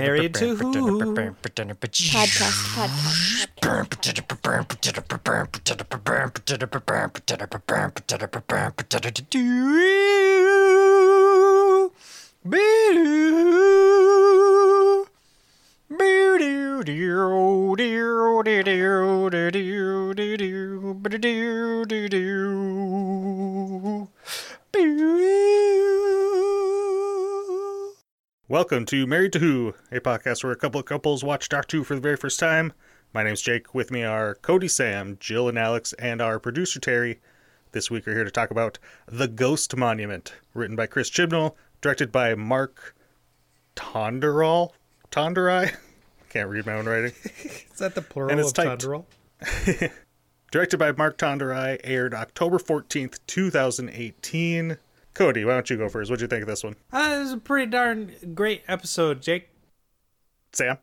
Married to who? Podcast, podcast, Welcome to Married to Who, a podcast where a couple of couples watch Doctor Who for the very first time. My name's Jake. With me are Cody, Sam, Jill, and Alex, and our producer Terry. This week we're here to talk about The Ghost Monument, written by Chris Chibnall, directed by Mark Tonderal. Tonderai? Can't read my own writing. Is that the plural And it's of typed. Directed by Mark Tonderai, aired October 14th, 2018. Cody, why don't you go first? What'd you think of this one? Uh, this is a pretty darn great episode, Jake. Sam?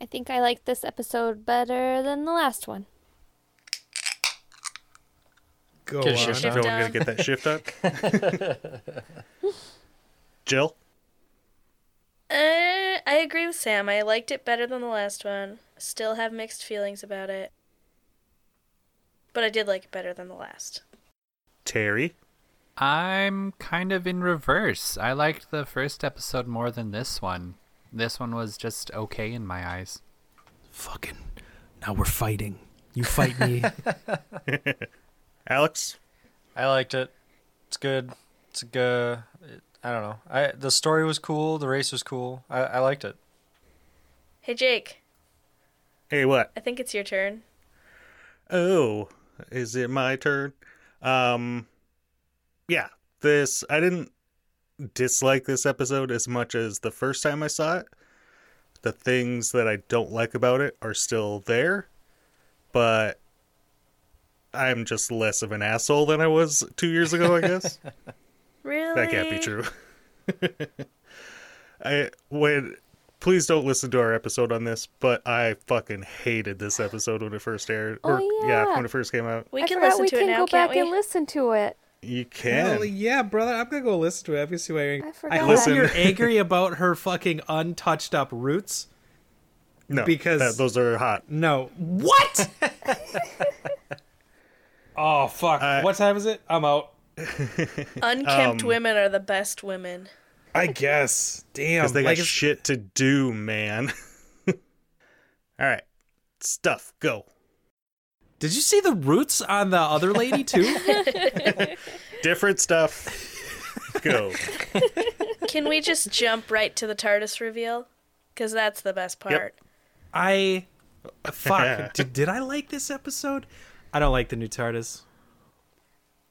I think I like this episode better than the last one. Go Get a on. shift If on. you want to get that shift up. Jill? Uh, I agree with Sam. I liked it better than the last one. Still have mixed feelings about it. But I did like it better than the last. Terry? I'm kind of in reverse. I liked the first episode more than this one. This one was just okay in my eyes. Fucking. Now we're fighting. You fight me. Alex? I liked it. It's good. It's a good. I don't know. I the story was cool. The race was cool. I, I liked it. Hey, Jake. Hey, what? I think it's your turn. Oh, is it my turn? Um, yeah, this, I didn't dislike this episode as much as the first time I saw it. The things that I don't like about it are still there, but I'm just less of an asshole than I was two years ago, I guess. Really? That can't be true. I when please don't listen to our episode on this, but I fucking hated this episode when it first aired. Oh, yeah. yeah. when it first came out. We I can forgot listen we to can it now, go can't back we? and listen to it. You Hell can. yeah, brother. I'm gonna go listen to it. I'm gonna see why you're. I I hope you're angry about her fucking untouched up roots. No, because- that, those are hot. No. What? oh fuck. Uh, what time is it? I'm out. Unkempt Um, women are the best women. I guess. Damn. Because they got like shit to do, man. All right, stuff. Go. Did you see the roots on the other lady too? Different stuff. Go. Can we just jump right to the TARDIS reveal? Because that's the best part. I fuck. did, did I like this episode? I don't like the new TARDIS.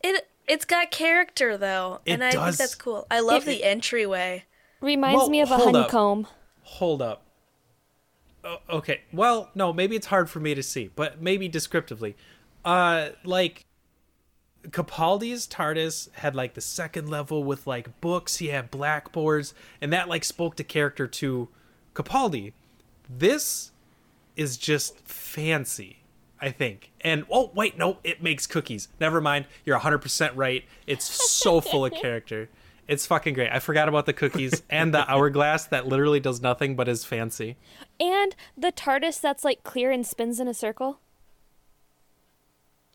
It it's got character though, It and I does. think that's cool. I love It- the entryway. Reminds Well, me of a hold up. honeycomb. Hold up. Okay. Well, no, maybe it's hard for me to see, but maybe descriptively. Uh like Capaldi's TARDIS had like the second level with like books, he had blackboards, and that like spoke to character to Capaldi. This is just fancy, I think. And oh wait, no, it makes cookies. Never mind. You're 100% right. It's so full of character. It's fucking great. I forgot about the cookies and the hourglass that literally does nothing but is fancy. And the TARDIS that's like clear and spins in a circle.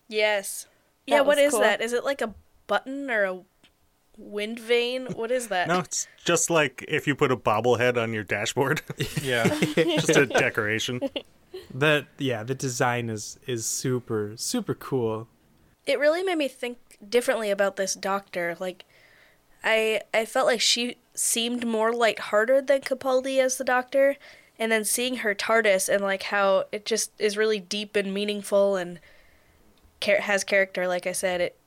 Yes. That yeah, what is cool. that? Is it like a button or a wind vane? What is that? No, it's just like if you put a bobblehead on your dashboard, Yeah. just a decoration. The yeah, the design is is super super cool. It really made me think differently about this doctor. Like I I felt like she seemed more lighthearted than Capaldi as the doctor, and then seeing her TARDIS and like how it just is really deep and meaningful and char- has character like I said, it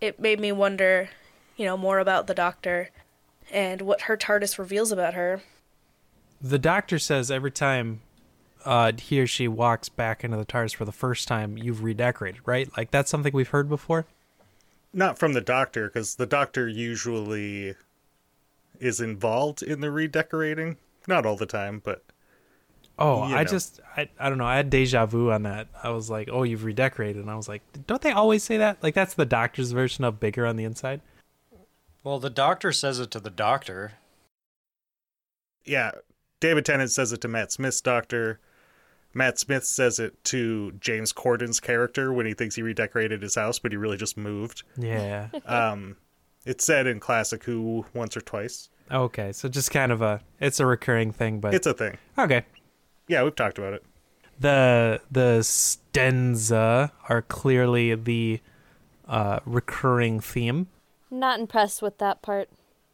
it made me wonder, you know, more about the doctor and what her TARDIS reveals about her. The doctor says every time uh, he or she walks back into the TARDIS for the first time, you've redecorated, right? Like that's something we've heard before. Not from the doctor, because the doctor usually is involved in the redecorating. Not all the time, but Oh, You I know. just I, I don't know. I had deja vu on that. I was like, "Oh, you've redecorated." And I was like, "Don't they always say that? Like that's the doctor's version of bigger on the inside?" Well, the doctor says it to the doctor. yeah, David Tennant says it to Matt Smith's doctor. Matt Smith says it to James Corden's character when he thinks he redecorated his house, but he really just moved. Yeah. Um, it's said in Classic Who once or twice. okay, so just kind of a it's a recurring thing, but It's a thing. okay. Yeah, we've talked about it. The the stenza are clearly the uh, recurring theme. Not impressed with that part.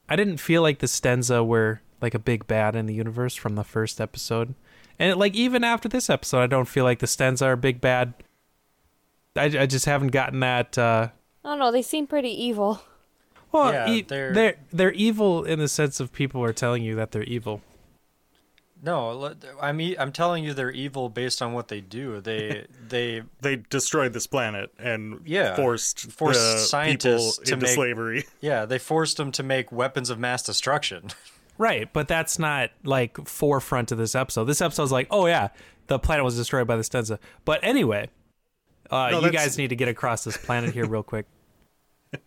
I didn't feel like the stenza were like a big bad in the universe from the first episode, and like even after this episode, I don't feel like the stenza are a big bad. I, I just haven't gotten that. Uh, I don't know. They seem pretty evil. well, Yeah, e- they're- they're they're evil in the sense of people are telling you that they're evil. No, I'm e- I'm telling you, they're evil based on what they do. They they They destroyed this planet and Yeah, forced, forced the scientists people into make- slavery. yeah they forced them to make weapons of mass destruction. Right, but that's not like forefront of this episode. This episode's like, oh yeah, the planet was destroyed by the stenza. But anyway, uh, No, you that's- guys need to get across this planet here real quick.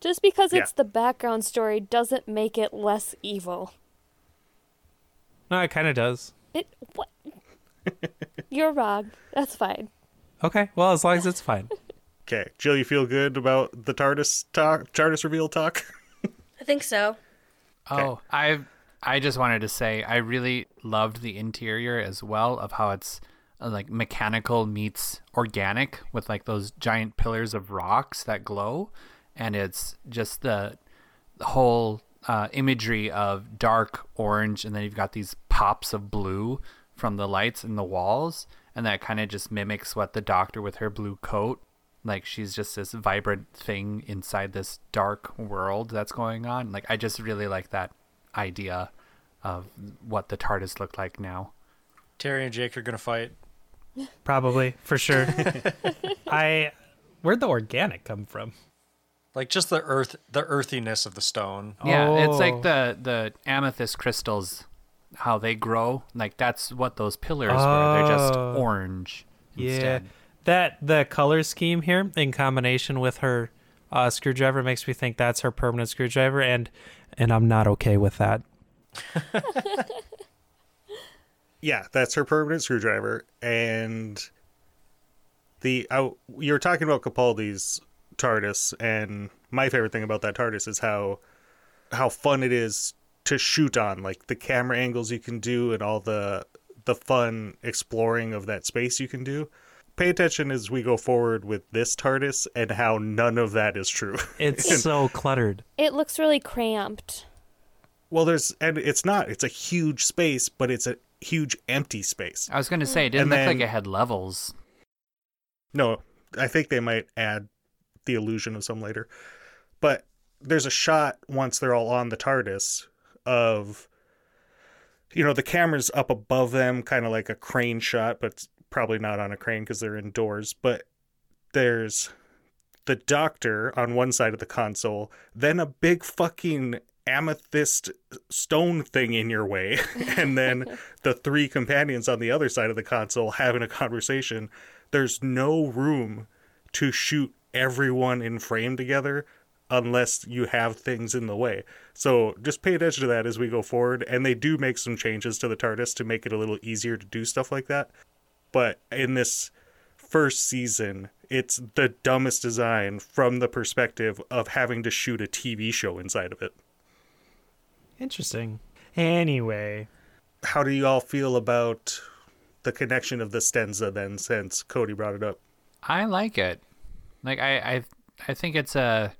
Just because Yeah. it's the background story doesn't make it less evil. No, it kind of does. It what? You're wrong. That's fine. Okay, well as long as it's fine. Okay, Jill, you feel good about the TARDIS talk, TARDIS reveal talk? I think so. Oh, I I just wanted to say I really loved the interior as well of how it's uh, like mechanical meets organic with like those giant pillars of rocks that glow, and it's just the, whole uh, imagery of dark orange, and then you've got these pops of blue from the lights in the walls, and that kind of just mimics what the doctor with her blue coat like she's just this vibrant thing inside this dark world that's going on like i just really like that idea of what the tardis look like now Terry and Jake are gonna fight. Probably, for sure. I where'd the organic come from? Like just the earth, the earthiness of the stone. yeah it's Oh. like the the amethyst crystals how they grow like that's what those pillars were they're just Oh. orange Yeah, instead. That the color scheme here in combination with her uh, screwdriver makes me think that's her permanent screwdriver, and and I'm not okay with that. Yeah, that's her permanent screwdriver. And the I, you were talking about Capaldi's TARDIS, and my favorite thing about that TARDIS is how how fun it is to shoot on, like the camera angles you can do, and all the the fun exploring of that space you can do. Pay attention as we go forward with this TARDIS and how none of that is true. It's so cluttered. It looks really cramped. well, there's and it's not. It's a huge space, but it's a huge empty space. i was gonna say it didn't And look like it had levels No, I think they might add the illusion of some later. But there's a shot once they're all on the TARDIS of you know, the camera's up above them, kind of like a crane shot, but it's probably not on a crane because they're indoors. But there's the doctor on one side of the console, then a big fucking amethyst stone thing in your way, and then the three companions on the other side of the console having a conversation. There's no room to shoot everyone in frame together unless you have things in the way. So just pay attention to that as we go forward. And they do make some changes to the TARDIS to make it a little easier to do stuff like that. But in this first season, it's the dumbest design from the perspective of having to shoot a TV show inside of it. Interesting. Anyway, How do you all feel about the connection of the Stenza then, since Cody brought it up? I like it. Like I I I think it's a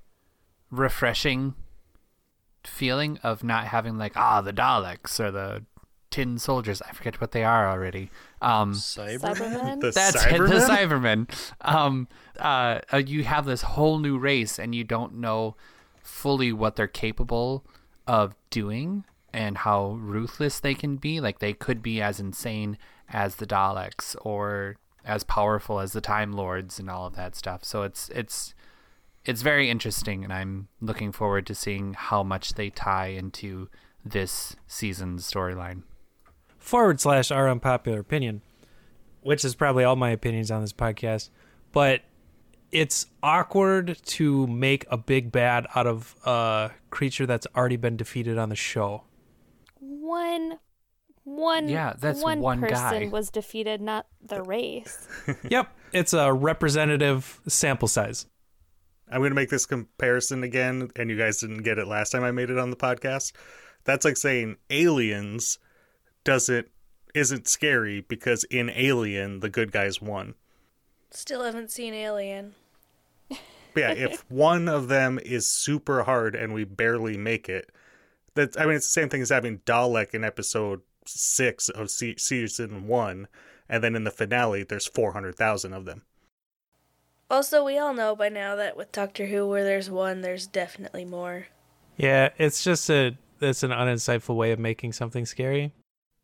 refreshing feeling of not having like ah the Daleks or the tin soldiers. I forget what they are already. Um Cyber. Cybermen? The that's it, the Cybermen? Cybermen. Um uh, uh you have this whole new race and you don't know fully what they're capable of doing and how ruthless they can be. Like they could be as insane as the Daleks or as powerful as the Time Lords and all of that stuff. So it's it's it's very interesting and I'm looking forward to seeing how much they tie into this season's storyline. Forward slash our unpopular opinion, which is probably all my opinions on this podcast, but it's awkward to make a big bad out of a creature that's already been defeated on the show. one, one, Yeah, that's one, one person guy. was defeated, not the race. Yep, it's a representative sample size. I'm going to make this comparison again, and you guys didn't get it last time I made it on the podcast. That's like saying aliens doesn't isn't scary because in Alien the good guys won. Still haven't seen Alien. But yeah, if one of them is super hard and we barely make it, that I mean it's the same thing as having Dalek in episode six of se- season one, and then in the finale there's four hundred thousand of them. Also, we all know by now that with Doctor Who, where there's one, there's definitely more. Yeah, it's just a it's an uninsightful way of making something scary.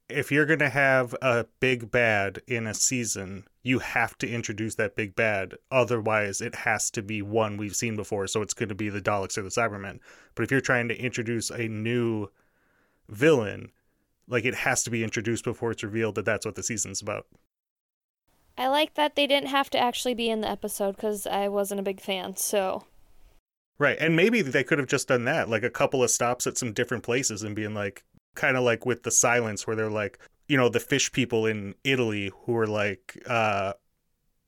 If you're going to have a big bad in a season, you have to introduce that big bad. Otherwise, it has to be one we've seen before. So it's going to be the Daleks or the Cybermen. But if you're trying to introduce a new villain, like it has to be introduced before it's revealed that that's what the season's about. I like that they didn't have to actually be in the episode because I wasn't a big fan. So Right. And maybe they could have just done that, like a couple of stops at some different places and being like, kind of like with the silence, where they're like, you know, the fish people in Italy who were like, uh,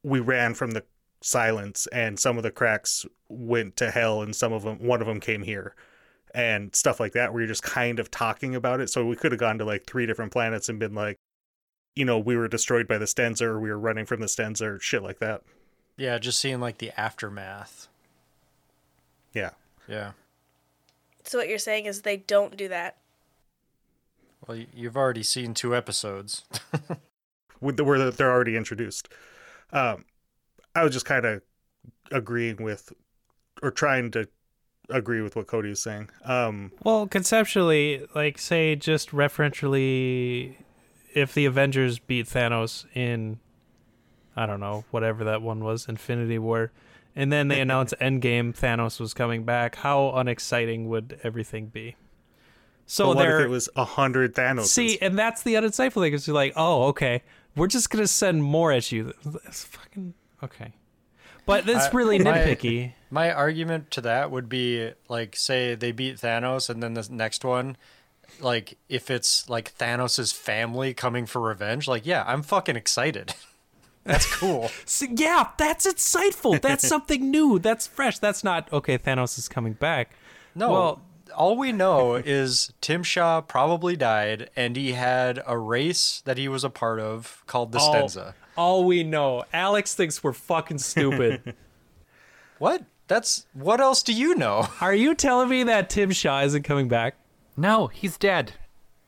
we ran from the silence and some of the cracks went to hell and some of them, one of them came here and stuff like that, where you're just kind of talking about it. So we could have gone to like three different planets and been like, you know, we were destroyed by the Stenza or we were running from the Stenza or shit like that. Yeah, just seeing like the aftermath. Yeah. Yeah. So what you're saying is they don't do that. Well, you've already seen two episodes. with the, where they're already introduced. Um, I was just kind of agreeing with, or trying to agree with what Cody was saying. Um, Well, conceptually, like say just referentially, if the Avengers beat Thanos in, I don't know, whatever that one was, Infinity War, and then they announce Endgame, Thanos was coming back. How unexciting would everything be? So but what they're if it was a hundred Thanos? see, and that's the uninsightful thing. Is you're like, oh, okay, we're just gonna send more at you. That's fucking okay, but that's really my- nitpicky. My argument to that would be like, say they beat Thanos, and then the next one, like if it's like Thanos' family coming for revenge, like yeah, I'm fucking excited. That's cool. So, yeah, that's insightful. That's something new. That's fresh. That's not okay. Thanos is coming back. No, Well- all we know is Tim Shaw probably died, and he had a race that he was a part of called the all, Stenza. all we know, Alex thinks we're fucking stupid. What? That's what else do you know? Are you telling me that Tim Shaw isn't coming back? No, he's dead.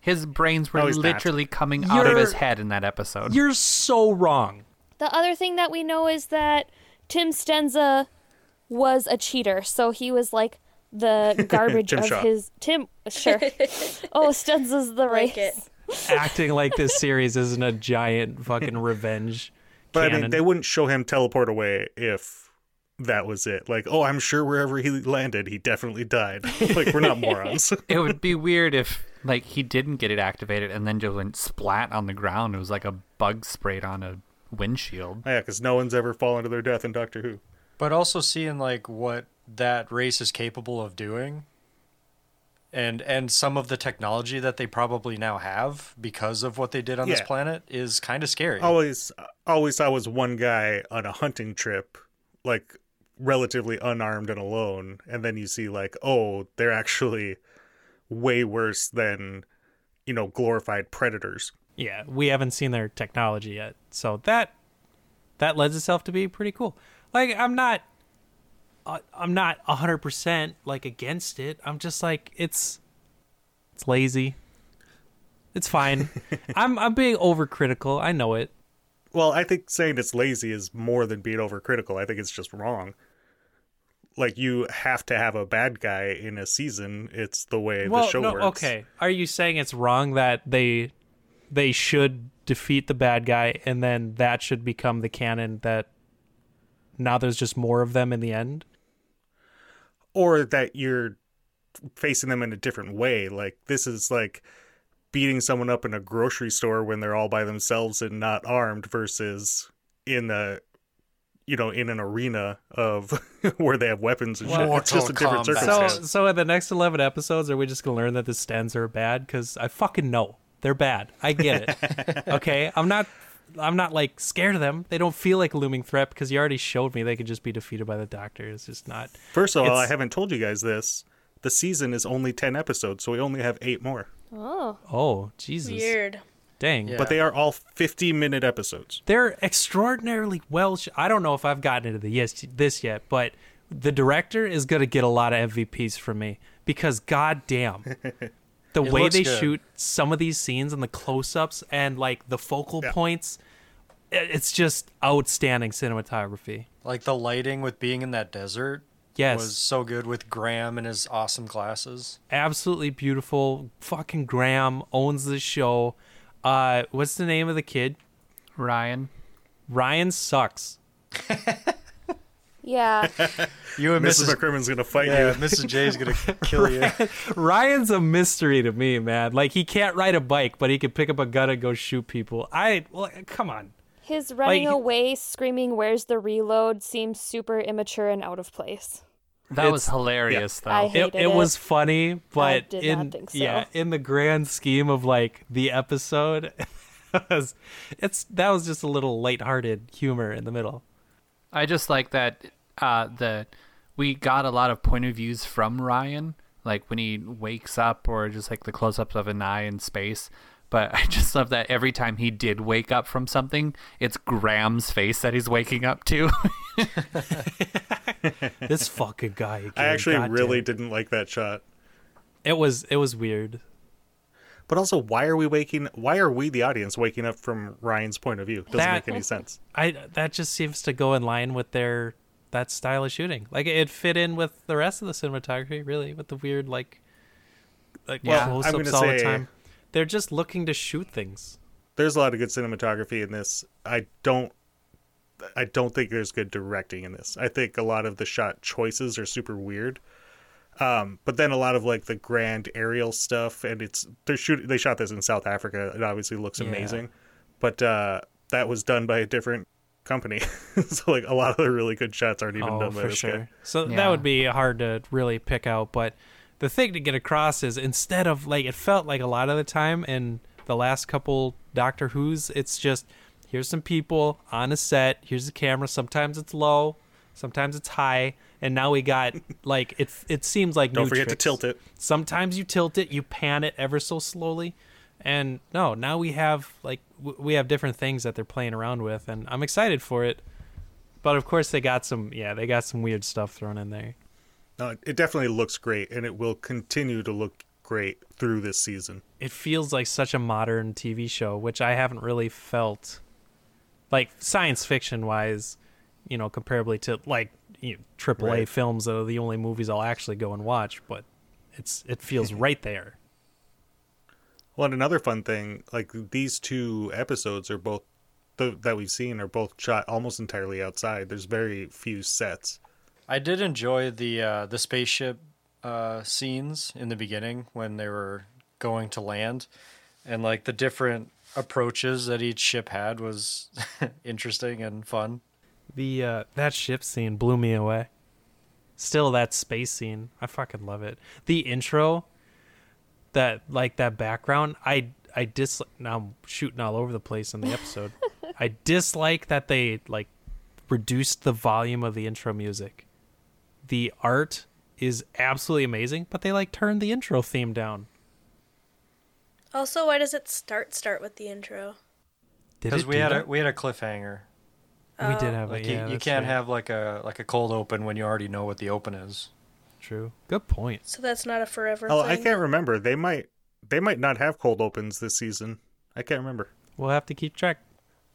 His brains were No, he's not. literally coming out of his head in that episode. You're so wrong. the other thing that we know is that Tim Stenza was a cheater. So he was like the garbage of Shaw. his Tim. Sure. oh, Stenza's the race. Like it. Acting like this series isn't a giant fucking revenge. but I mean, they wouldn't show him teleport away if that was it. Like, oh, I'm sure wherever he landed, he definitely died. like, we're not morons. it would be weird if like he didn't get it activated and then just went splat on the ground. It was like a bug sprayed on a windshield. Oh, yeah, because no one's ever fallen to their death in Doctor Who. But also seeing like what that race is capable of doing and and some of the technology that they probably now have because of what they did on this planet is kind of scary. always always I was one guy on a hunting trip like relatively unarmed and alone and then you see like oh they're actually way worse than you know glorified predators yeah, we haven't seen their technology yet, so that that lends itself to be pretty cool. Like, I'm not, uh, I'm not hundred percent like against it. I'm just like it's, it's lazy. It's fine. I'm I'm being overcritical. I know it. well i think saying it's lazy is more than being overcritical i think it's just wrong like you have to have a bad guy in a season it's the way the well, show no, works okay. Are you saying it's wrong that they they should defeat the bad guy and then that should become the canon that now there's just more of them in the end? Or that you're facing them in a different way. Like this is like beating someone up in a grocery store when they're all by themselves and not armed versus in a you know, in an arena of where they have weapons and shit. It's just a different Kombat. So, circumstance. so in the next eleven episodes, are we just gonna learn that the Stens are bad? Because I fucking know they're bad. I get it. okay, I'm not. I'm not like scared of them. They don't feel like a looming threat because you already showed me they could just be defeated by the Doctor. It's just not. First of all, I haven't told you guys this. The season is only 10 episodes, so we only have eight more. Oh, Oh Jesus! Weird. Dang. Yeah. But they are all 50 minute episodes. They're extraordinarily well. Sh- I don't know if I've gotten into the yes this yet, but the director is gonna get a lot of MVPs from me because goddamn, the It way they good. shoot some of these scenes and the close-ups and like the focal Yeah. points, it's just outstanding cinematography. Like the lighting with being in that desert Yes, was so good with Graham and his awesome glasses. absolutely beautiful. Fucking Graham owns the show. Uh, what's the name of the kid? Ryan. Ryan sucks. yeah. You and Mrs. Mrs. McCrimmon's going to fight yeah, you. Mrs. J's gonna kill you. Ryan's a mystery to me, man. Like he can't ride a bike, but he can pick up a gun and go shoot people. I well, come on. His running Like- away, screaming, "Where's the reload?" seems super immature and out of place. That was hilarious, I though. hate- It, Hated it it. was funny, but did in not think so. yeah, in the grand scheme of like the episode, it's that was just a little lighthearted humor in the middle. I just like that uh, the we got a lot of point of views from Ryan, like when he wakes up or just like the close-ups of an eye in space. But I just love that every time he did wake up from something, it's Graham's face that he's waking up to. This fucking guy. Again, I actually goddamn. really didn't like that shot. It was it was weird. But also, why are we waking? Why are we, the audience, waking up from Ryan's point of view? Doesn't That- make any sense. I that just seems to go in line with their that style of shooting. Like it fit in with the rest of the cinematography, really, with the weird like like Yeah. I'm close-ups all the time. They're just looking to shoot things. There's a lot of good cinematography in this. I don't. I don't think there's good directing in this. I think a lot of the shot choices are super weird. Um, but then a lot of like the grand aerial stuff, and it's they're shooting. They shot this in South Africa. It obviously looks Yeah. amazing, but uh, that was done by a different company. so like a lot of the really good shots aren't even oh, done by for this sure. guy. So that would be hard to really pick out. But the thing to get across is instead of like it felt like a lot of the time in the last couple Doctor Who's, it's just here's some people on a set. Here's the camera. Sometimes it's low, sometimes it's high, and now we got like it. It seems like Don't forget tricks. to tilt it. Sometimes you tilt it, you pan it ever so slowly. And no, now we have like w- we have different things that they're playing around with, and I'm excited for it. But of course, they got some yeah, they got some weird stuff thrown in there. No, it definitely looks great, and it will continue to look great through this season. It feels like such a modern TV show, which I haven't really felt like science fiction wise, you know, comparably to like you know, AAA Right. films that are the only movies I'll actually go and watch. But it's it feels right there. Well, and another fun thing, like these two episodes are both the, that we've seen are both shot almost entirely outside. There's very few sets. I did enjoy the uh, the spaceship uh, scenes in the beginning when they were going to land, and like the different approaches that each ship had was interesting and fun. The uh, that ship scene blew me away. Still, that space scene, I fucking love it. The intro, that like that background, I I dislike. Now I'm shooting all over the place in the episode. I dislike that they like reduced the volume of the intro music. The art is absolutely amazing, but they like turned the intro theme down. Also, why does it start start with the intro? Because we had that? a we had a cliffhanger. We did have Like a, yeah, you, you can't right. have like a like a cold open when you already know what the open is. true. Good point. So that's not a forever Oh, thing. I can't remember. They might they might not have cold opens this season. I can't remember. We'll have to keep track.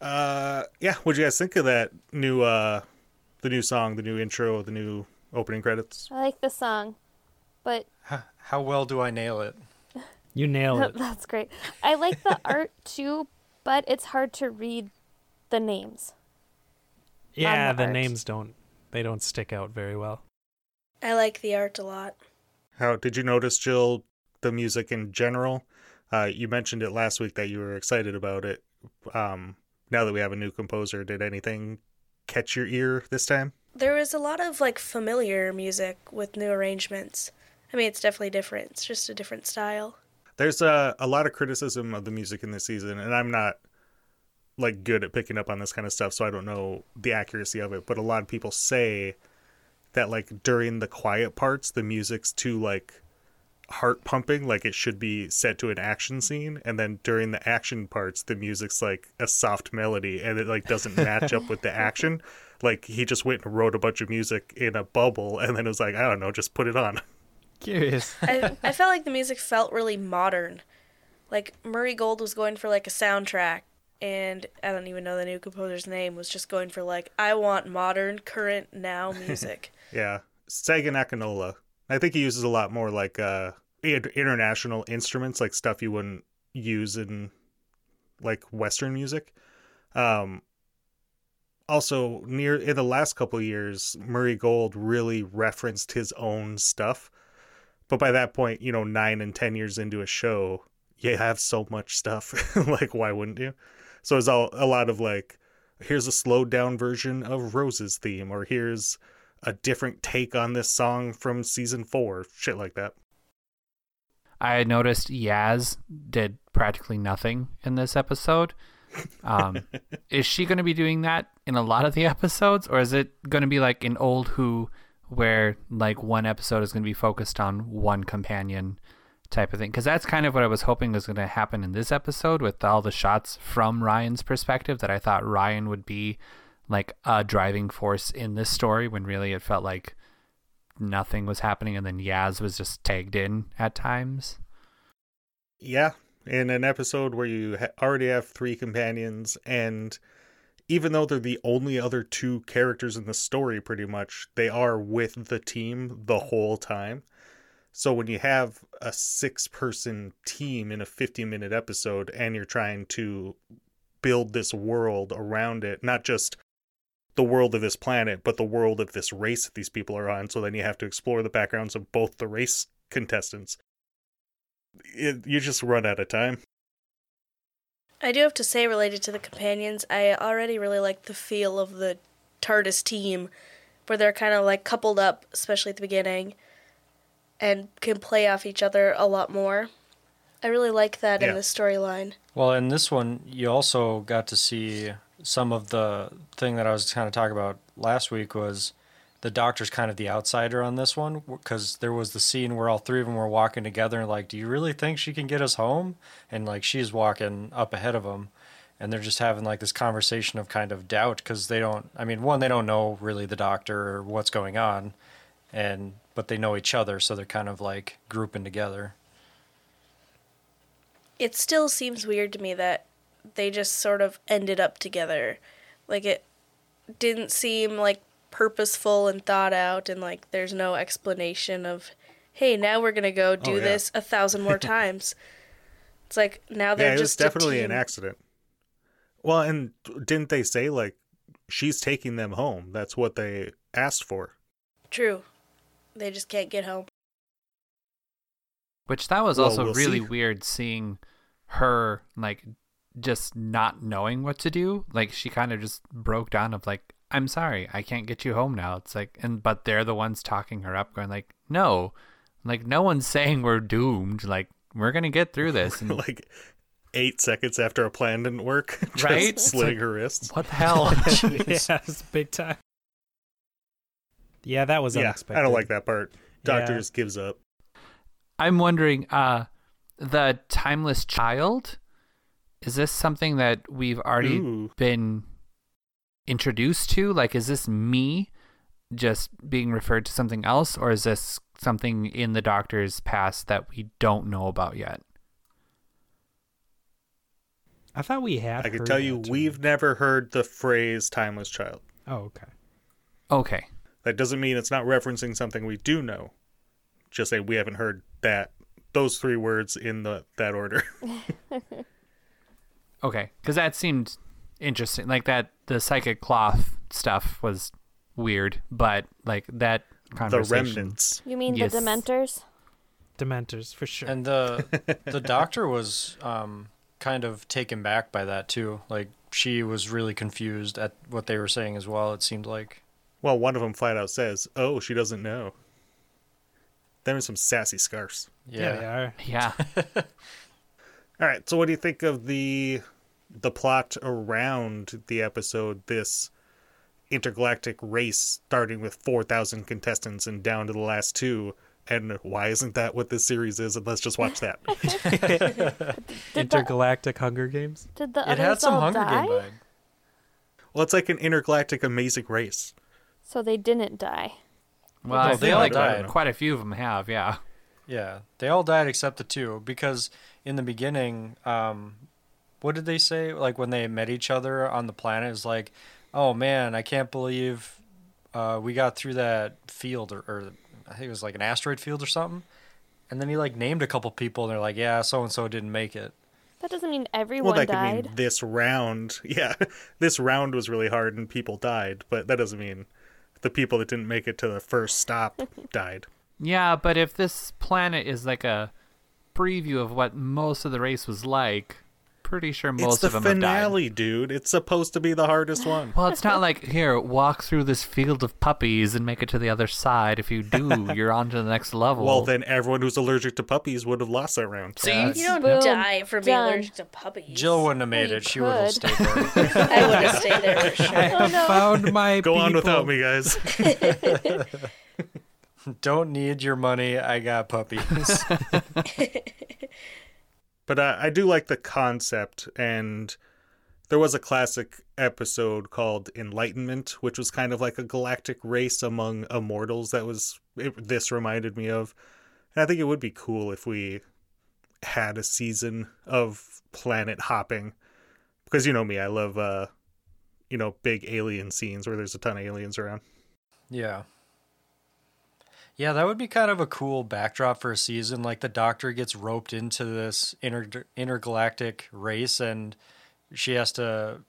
Uh, yeah. What'd you guys think of that new uh, the new song, the new intro, the new opening credits? I like the song, but How, how well do I nail it? You nail it. that's great. I like the art too, but it's hard to read the names. Yeah, the the names don't they don't stick out very well. I like the art a lot. How did you notice, Jill, the music in general? Uh, you mentioned it last week that you were excited about it. Um, now that we have a new composer, did anything catch your ear this time? There was a lot of like familiar music with new arrangements. I mean, it's definitely different. It's just a different style. There's a, a lot of criticism of the music in this season, and I'm not like good at picking up on this kind of stuff, so I don't know the accuracy of it. But a lot of people say that like during the quiet parts, the music's too like heart pumping, like it should be set to an action scene, and then during the action parts, the music's like a soft melody, and it like doesn't match up with the action. Like he just went and wrote a bunch of music in a bubble, and then it was like, I don't know, just put it on. Curious. I, I felt like the music felt really modern. Like Murray Gold was going for like a soundtrack, and I don't even know the new composer's name, was just going for like, I want modern, current, now music. Yeah, Segun Akinola. I think he uses a lot more like uh international instruments, like stuff you wouldn't use in like Western music. Um, also, near in the last couple years, Murray Gold really referenced his own stuff. But by that point, you know, nine and ten years into a show, you have so much stuff. like, why wouldn't you? So it's all a lot of like, here's a slowed down version of Rose's theme, or here's a different take on this song from season four, shit like that. I noticed Yaz did practically nothing in this episode. Um, is she going to be doing that in a lot of the episodes, or is it going to be like in Old Who, where like one episode is going to be focused on one companion type of thing? Because that's kind of what I was hoping was going to happen in this episode with all the shots from Ryan's perspective. That I thought Ryan would be like a driving force in this story, when really it felt like nothing was happening, and then Yaz was just tagged in at times. Yeah, in an episode where you already have three companions, and even though they're the only other two characters in the story, pretty much, they are with the team the whole time. So when you have a six person team in a 50 minute episode and you're trying to build this world around it, not just the world of this planet, but the world of this race that these people are on. So then you have to explore the backgrounds of both the race contestants. It, you just run out of time. I do have to say, related to the companions, I already really like the feel of the TARDIS team, where they're kind of like coupled up, especially at the beginning, and can play off each other a lot more. I really like that Yeah. in the storyline. Well, in this one, you also got to see some of the thing that I was kind of talking about last week was the doctor's kind of the outsider on this one because there was the scene where all three of them were walking together and like, do you really think she can get us home? And like she's walking up ahead of them, and they're just having like this conversation of kind of doubt because they don't. I mean, one, they don't know really the doctor or what's going on, and but they know each other, so they're kind of like grouping together. It still seems weird to me that they just sort of ended up together. Like it didn't seem like purposeful and thought out and like there's no explanation of hey, now we're going to go do Oh, yeah. this a thousand more times. It's like now they're yeah, it was just a definitely an accident. Well, and didn't they say like she's taking them home? That's what they asked for. True. They just can't get home. Which that was Well, also we'll really see. weird seeing her like just not knowing what to do. Like she kind of just broke down of like, I'm sorry, I can't get you home now. It's like and but they're the ones talking her up, going like, No. Like no one's saying we're doomed. Like we're gonna get through this. And like eight seconds after a plan didn't work, just Right? It's slitting like- her wrists. what the hell? yeah, it's big time. Yeah, that was Yeah, unexpected. I don't like that part. Yeah. Doctor just gives up. I'm wondering, uh the timeless child, is this something that we've already Ooh. been introduced to? Like, is this me just being referred to something else, or is this something in the doctor's past that we don't know about yet? I thought we had. I can tell you, we've never heard the phrase "timeless child." Oh, okay. Okay. That doesn't mean it's not referencing something we do know. Just say we haven't heard that those three words in the that order. Okay. Because that seemed interesting. Like, that, the psychic cloth stuff was weird, but, like, that conversation. the remnants. You mean Yes. the Dementors? Dementors for sure. And the the doctor was um, kind of taken back by that too. Like she was really confused at what they were saying as well. It seemed like. Well, one of them flat out says, "Oh, she doesn't know." Them are some sassy scarfs. Yeah. they are. Yeah. All right. So, what do you think of the the plot around the episode? This intergalactic race starting with four thousand contestants and down to the last two. And why isn't that what this series is? And let's just watch that. Did the, Intergalactic Hunger Games. did the It had some all Hunger die? Game vibe. well, it's like an intergalactic amazing race. So they didn't die. Well, I they feel all like died. quite a few of them have. Yeah. Yeah, they all died except the two because in the beginning, um, what did they say? Like when they met each other on the planet, is like, oh man, I can't believe uh, we got through that field, or, or I think it was like an asteroid field or something. And then he like named a couple people, and they're like, yeah, so and so didn't make it. That doesn't mean everyone Well, everyone that could mean this round. Yeah, this round was really hard and people died, but that doesn't mean the people that didn't make it to the first stop died. Yeah, but if this planet is like a preview of what most of the race was like, pretty sure most it's the of them have died. finale, dude. It's supposed to be the hardest one. Well, it's not like here, walk through this field of puppies and make it to the other side. If you do, you're on to the next level. Well, then everyone who's allergic to puppies would have lost that round. see, Yeah. You don't Boom. die for being Done. allergic to puppies. Jill wouldn't have made you it. She would have stayed there. I would have stayed there for sure. I have oh, found my Go on without me, guys. Don't need your money. I got puppies. But uh, I do like the concept, and there was a classic episode called Enlightenment, which was kind of like a galactic race among immortals. That was it, this reminded me of, and I think it would be cool if we had a season of planet hopping, because you know me, I love uh, you know, big alien scenes where there's a ton of aliens around. Yeah. Yeah, that would be kind of a cool backdrop for a season. Like the doctor gets roped into this inter- intergalactic race and she has to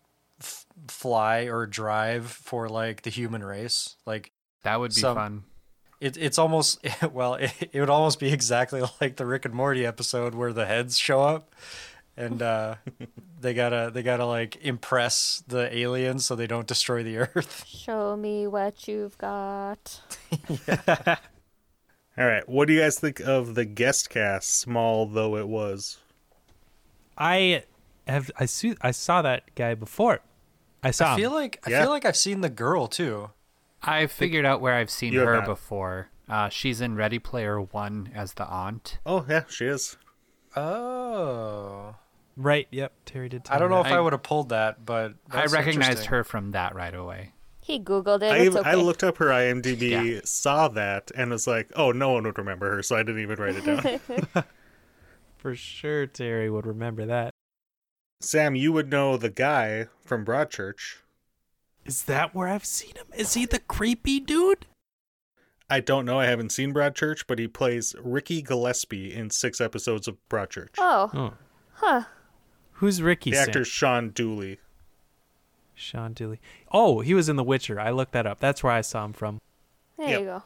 f- fly or drive for like the human race. Like that would be some- fun. it, it's almost well, it, it would almost be exactly like the Rick and Morty episode where the heads show up and uh, they gotta they gotta like impress the aliens so they don't destroy the Earth. Show me what you've got. All right, what do you guys think of the guest cast, small though it was? I have I see I saw that guy before. I saw I feel him. like I Yeah. feel like I've seen the girl too. I figured out where I've seen You her before. Uh, she's in Ready Player One as the aunt. Oh yeah, she is. Oh. right. Yep. Terry did. Tell I don't know that. if I, I- would have pulled that, but that's I recognized her from that right away. He googled it. I, it's even- okay. I looked up her IMDb, Yeah. saw that, and was like, "Oh, no one would remember her," so I didn't even write it down. for sure. Terry would remember that. Sam, you would know the guy from Broadchurch. Is that where I've seen him? Is he the creepy dude? I don't know. I haven't seen Broadchurch, but he plays Ricky Gillespie in six episodes of Broadchurch. Oh, Oh, huh. who's Ricky? the Sam? actor Shaun Dooley. Shaun Dooley. Oh, he was in The Witcher. I looked that up. That's where I saw him from. There Yep. you go.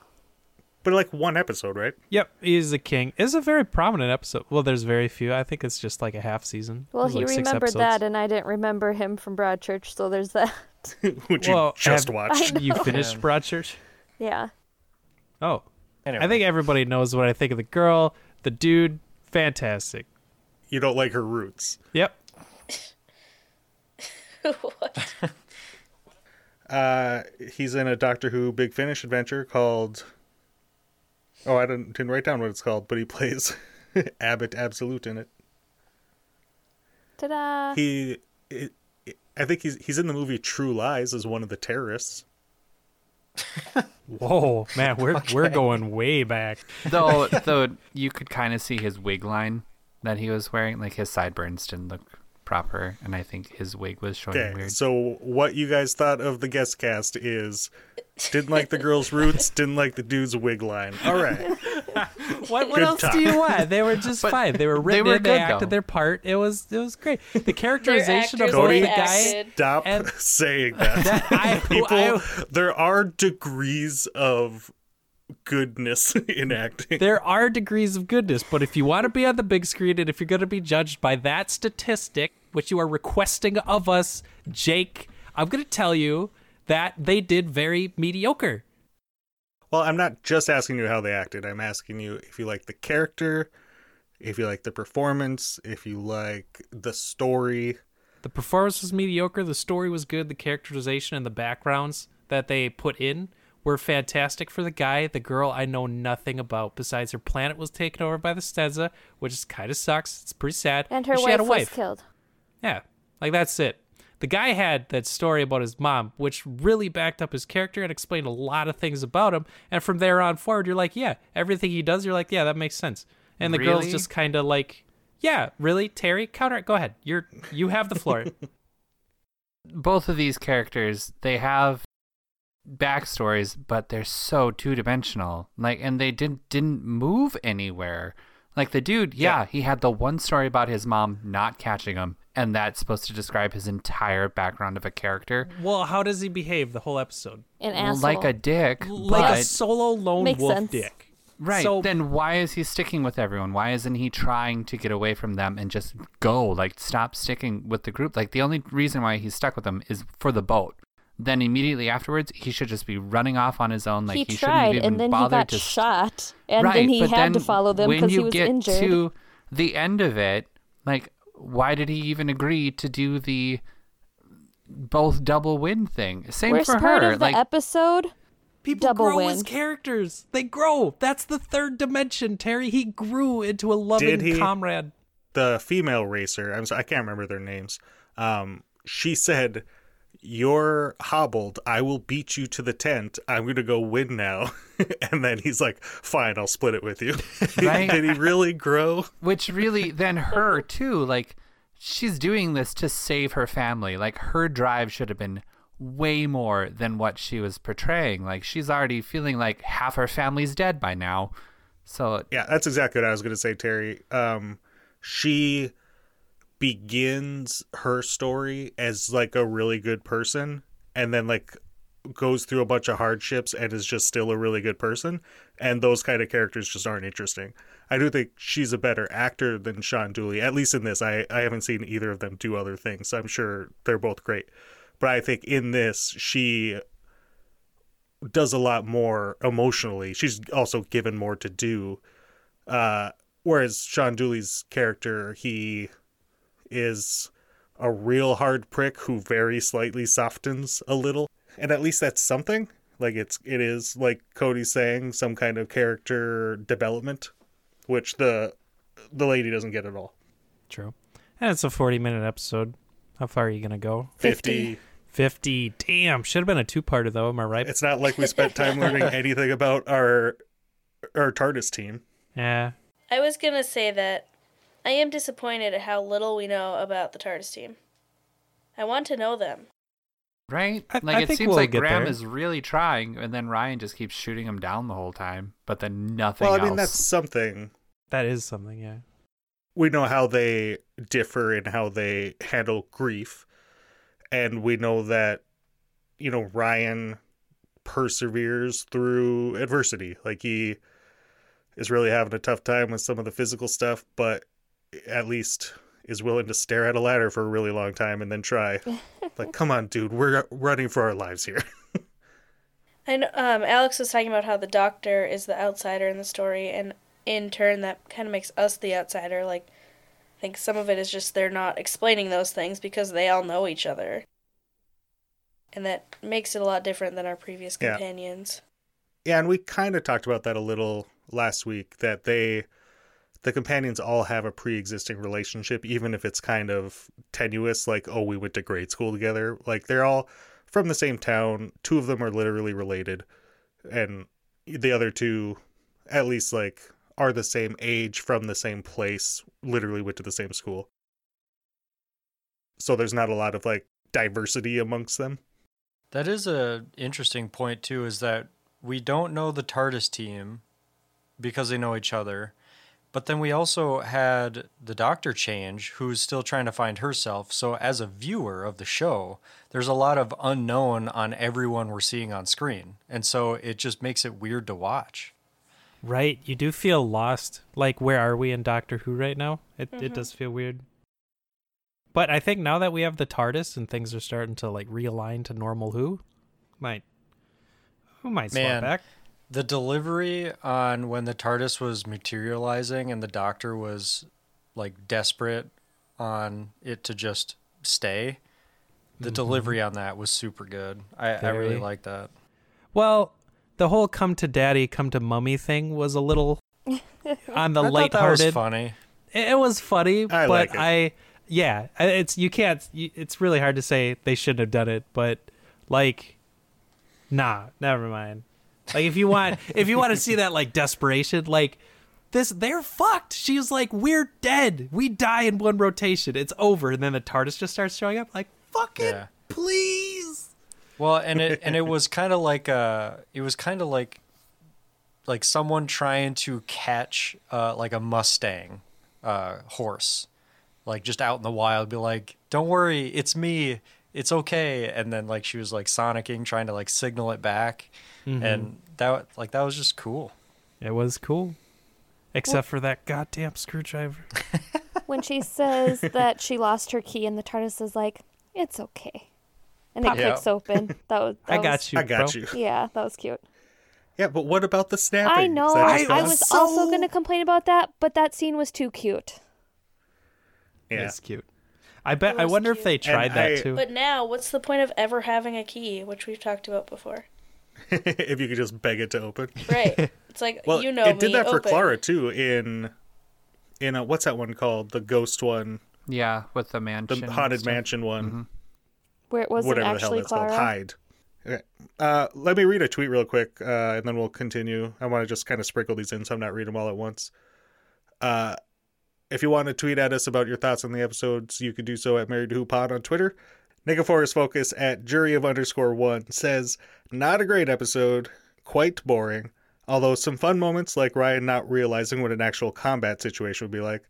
But like one episode, right? Yep, he's the king. It's a very prominent episode. Well, there's very few. I think it's just like a half season. Well, There's he like remembered that, and I didn't remember him from Broadchurch, so there's that. Which Well, you just have- watched. You finished Man. Broadchurch? Yeah. Oh, Anyway, I think everybody knows what I think of the girl, the dude. Fantastic. You don't like her roots. Yep. what? Uh, he's in a Doctor Who Big Finish adventure called. Oh, I didn't, didn't write down what it's called, but he plays Abbott Absolute in it. Ta-da! He, it, I think he's he's in the movie True Lies as one of the terrorists. Whoa, man, we're we're going way back. Though, though you could kind of see his wig line that he was wearing. Like his sideburns didn't look proper, and I think his wig was showing Okay, weird. so what you guys thought of the guest cast is didn't like the girl's roots, didn't like the dude's wig line. All right, What, what else time. do you want? They were just But fine. They were written were in. They acted though. their part. It was it was great. The characterization of Cody, the they guy. stop And- saying that. That I, People, I- there are degrees of goodness in acting. there are degrees of goodness, but if you want to be on the big screen and if you're going to be judged by that statistic, which you are requesting of us, Jake, I'm going to tell you that they did very mediocre. Well, I'm not just asking you how they acted. I'm asking you if you like the character, if you like the performance, if you like the story. The performance was mediocre, the story was good, the characterization and the backgrounds that they put in were fantastic for the guy. The girl I know nothing about besides her planet was taken over by the Stenza, which is kind of sucks. It's pretty sad. And her she wife had a was killed. Yeah, like that's it. The guy had that story about his mom, which really backed up his character and explained a lot of things about him. And from there on forward, you're like, yeah, everything he does, you're like, yeah, that makes sense. And the girl's just kind of like, yeah, really, Terry, counter. Go ahead, you're you have the floor. both of these characters they have backstories but they're so two-dimensional like and they didn't didn't move anywhere like the dude yeah, Yeah. he had the one story about his mom not catching him and that's supposed to describe his entire background of a character well, how does he behave the whole episode? An asshole. like a dick Like but a solo lone Makes wolf sense. dick. right So then why is he sticking with everyone why isn't he trying to get away from them and just go like stop sticking with the group like the only reason why he's stuck with them is for the boat then immediately afterwards he should just be running off on his own like he, he, tried, shouldn't even and then he got to shot, and right, then he but had to follow them because he was get injured. to the end of it like why did he even agree to do the both double win thing same Worst for part her of the like episode, People Double grow as characters. They grow. That's the third dimension, Terry. He grew into a loving Did he? comrade. The female racer, I'm sorry, I can't remember their names. Um, she said, "You're hobbled. I will beat you to the tent. I'm gonna go win now." and then he's like, "Fine, I'll split it with you." Right. Did he really grow? which really then her too like she's doing this to save her family like her drive should have been way more than what she was portraying like she's already feeling like half her family's dead by now so Yeah, that's exactly what I was going to say, Terry. Um, she begins her story as like a really good person and then like goes through a bunch of hardships and is just still a really good person and those kind of characters just aren't interesting. I do think she's a better actor than shaun dooley at least in this. I, I haven't seen either of them do other things. I'm sure they're both great. But i think in this she does a lot more emotionally. She's also given more to do. Uh, whereas Shaun Dooley's character, he is a real hard prick who very slightly softens a little, and at least that's something. Like it's it is like Cody's saying some kind of character development, which the the lady doesn't get at all. True. And it's a 40 minute episode. How far are you going to go? 50. 50. Damn. Should have been a two parter, though. Am I right? It's not like we spent time learning anything about our our TARDIS team. yeah. I was gonna say that I am disappointed at how little we know about the TARDIS team. I want to know them. right I- like I it seems we'll like graham there. is really trying and then ryan just keeps shooting him down the whole time but then nothing Well, I else mean that's something. That is something, yeah. we know how they differ in how they handle grief and we know that you know ryan perseveres through adversity like he is really having a tough time with some of the physical stuff but at least is willing to stare at a ladder for a really long time and then try like come on dude we're running for our lives here and um, Alex was talking about how the doctor is the outsider in the story, and in turn, that kind of makes us the outsider. Like, I think some of it is just they're not explaining those things because they all know each other. And that makes it a lot different than our previous Yeah. companions. Yeah, and we kind of talked about that a little last week that they the companions all have a pre-existing relationship even if it's kind of tenuous like oh we went to grade school together. Like they're all from the same town. Two of them are literally related. And the other two at least like are the same age from the same place literally went to the same school. So there's not a lot of like diversity amongst them. That is a interesting point too. Is that we don't know the TARDIS team because they know each other, but then we also had the Doctor change, who's still trying to find herself. So as a viewer of the show, there's a lot of unknown on everyone we're seeing on screen, and so it just makes it weird to watch. Right. You do feel lost. Like, where are we in Doctor Who right now? It, it mm-hmm. does feel weird. But I think now that we have the TARDIS and things are starting to like realign to normal, who might who might swap Man. back? The delivery on when the TARDIS was materializing and the doctor was like desperate on it to just stay. The mm-hmm. delivery on that was super good. I, I really like that. Well, the whole "come to daddy, come to mummy" thing was a little on the I thought that was funny. It it was funny, I but like it. I yeah, it's you can't. It's really hard to say they shouldn't have done it, but like, nah, never mind. Like if you want, if you want to see that like desperation, like this, they're fucked. She's like, we're dead. We die in one rotation. It's over, and then the TARDIS just starts showing up. Like, fucking Yeah. please. Well, and it and it was kind of like uh it was kind of like like someone trying to catch uh like a Mustang uh horse. Like just out in the wild be like, "Don't worry, it's me. It's okay." And then like she was like sonicking trying to like signal it back. Mm-hmm. And that like that was just cool. It was cool, except for that goddamn screwdriver. when she says that she lost her key and the TARDIS is like, it's okay. And it Yeah. clicks open. That was. That I was- got you. I got bro. you. Yeah, that was cute. Yeah, but what about the snapping? I know. I, I was so- also going to complain about that, but that scene was too cute. Yeah. It's cute. I bet. I was wonder if they tried And that I- too. But now, what's the point of ever having a key, which we've talked about before? if you could just beg it to open. Right. It's like Well, you know it did me, that for open. Clara too. In in a, what's that one called? The ghost one, Yeah, with the the mansion. and haunted mansion one. Where it wasn't whatever the hell that's Clara. called. Hide. Okay. Uh, let me read a tweet real quick, uh, and then we'll continue. I want to just kind of sprinkle these in, so I'm not reading them all at once. Uh, if you want to tweet at us about your thoughts on the episodes, you can do so at Married to Who Pod on Twitter. Nicophorus Focus at Jury of underscore one says, "Not a great episode, quite boring. Although some fun moments, like Ryan not realizing what an actual combat situation would be like.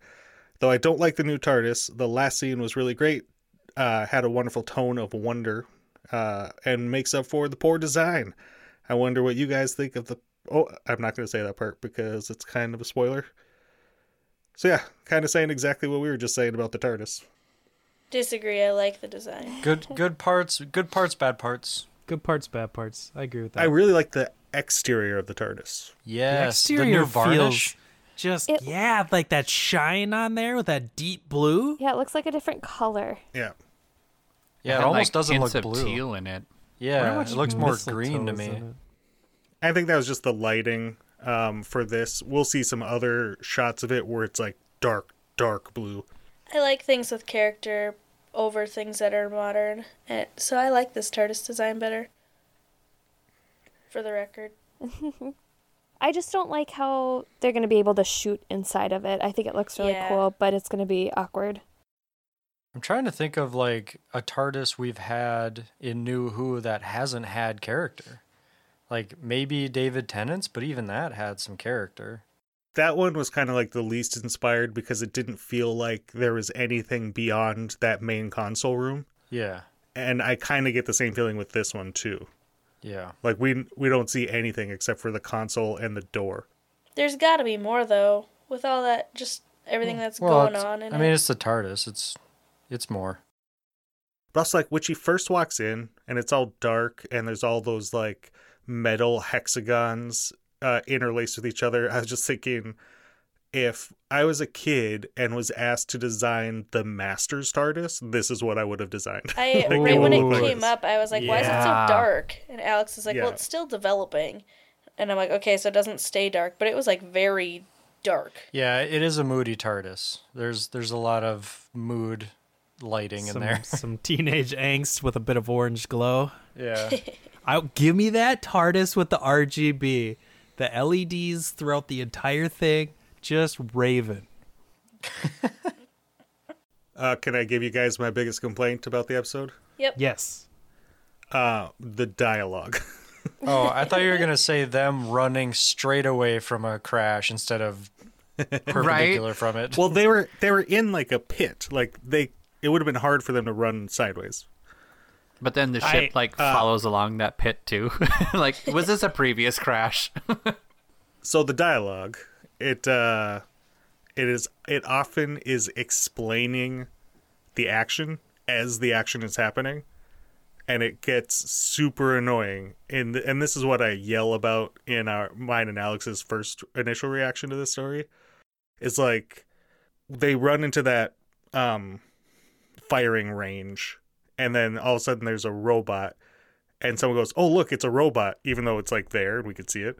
Though I don't like the new TARDIS, the last scene was really great. Uh, had a wonderful tone of wonder, uh, and makes up for the poor design. I wonder what you guys think of the. Oh, I'm not going to say that part because it's kind of a spoiler. So yeah, kind of saying exactly what we were just saying about the TARDIS. Disagree. I like the design. Good good parts, good parts, bad parts. Good parts, bad parts. I agree with that. I really like the exterior of the TARDIS. the Yes, the, exterior new varnish. feels just It- yeah, like that shine on there with that deep blue. Yeah, it looks like a different color. Yeah. Yeah, it had, almost like, doesn't look blue. teal in it. Yeah, it looks more green to me. I think that was just the lighting um, for this. We'll see some other shots of it where it's like dark, dark blue. I like things with character over things that are modern, and so I like this TARDIS design better. For the record, I just don't like how they're going to be able to shoot inside of it. I think it looks really Yeah. cool, but it's going to be awkward. I'm trying to think of like a TARDIS we've had in New Who that hasn't had character. Like maybe David Tennant's, but even that had some character. That one was kind of like the least inspired because it didn't feel like there was anything beyond that main console room. Yeah. And I kind of get the same feeling with this one too. Yeah. Like we we don't see anything except for the console and the door. there's got to be more though. With all that, just everything hmm. that's Well, going on. In I mean, it. it's the TARDIS. It's it's more. But also, like when she first walks in and it's all dark and there's all those like metal hexagons uh, interlaced with each other, I was just thinking if I was a kid and was asked to design the Master's TARDIS, this is what I would have designed. I Like, right when it would look like came up, I was like, "Why is it so dark?" And Alex is like, "Well, it's still developing," and I'm like, "Okay, so it doesn't stay dark, but it was like very dark." Yeah, it is a moody TARDIS. There's there's a lot of mood lighting Some, in there. some teenage angst with a bit of orange glow. Yeah. I give me that TARDIS with the RGB, the LEDs throughout the entire thing, just raving. Uh, can I give you guys my biggest complaint about the episode? Yep. Yes. Uh, the dialogue. oh, I thought you were gonna say them running straight away from a crash instead of perpendicular from it. well, they were they were in like a pit. Like they, it would have been hard for them to run sideways. But then the I- ship like uh, follows along that pit too. like, was this a previous crash? so the dialogue it uh it is it often is explaining the action as the action is happening and it gets super annoying and and this is what I yell about in our mine and Alex's first initial reaction to this story is like they run into that um firing range. And then all of a sudden there's a robot. And someone goes oh look it's a robot even though it's like there and we could see it.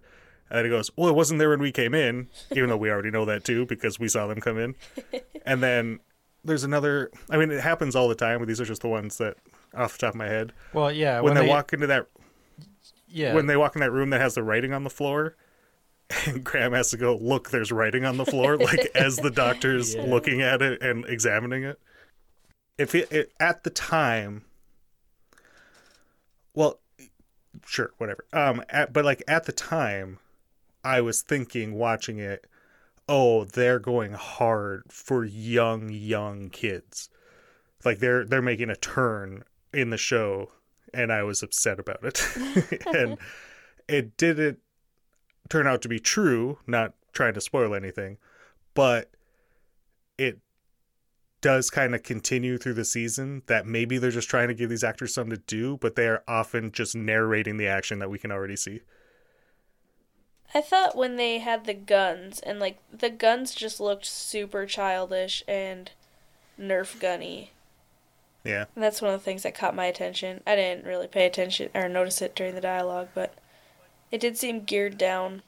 And then he goes well it wasn't there when we came in even though we already know that too because we saw them come in. And then there's another i mean it happens all the time but these are just the ones that off the top of my head. Well, yeah. when, they, walk into that yeah, when they walk in that room that has the writing on the floor and graham has to go look there's writing on the floor like as the doctor's Yeah. looking at it and examining it if it, it at the time well sure whatever. Um at, but like at the time i was thinking watching it oh they're going hard for young young kids. Like they're they're making a turn in the show and i was upset about it. And it didn't turn out to be true not trying to spoil anything but it does kind of continue through the season that maybe they're just trying to give these actors something to do but they are often just narrating the action that we can already see I thought when they had the guns and like the guns just looked super childish and Nerf gunny. yeah And that's one of the things that caught my attention. I didn't really pay attention or notice it during the dialogue, but it did seem geared down.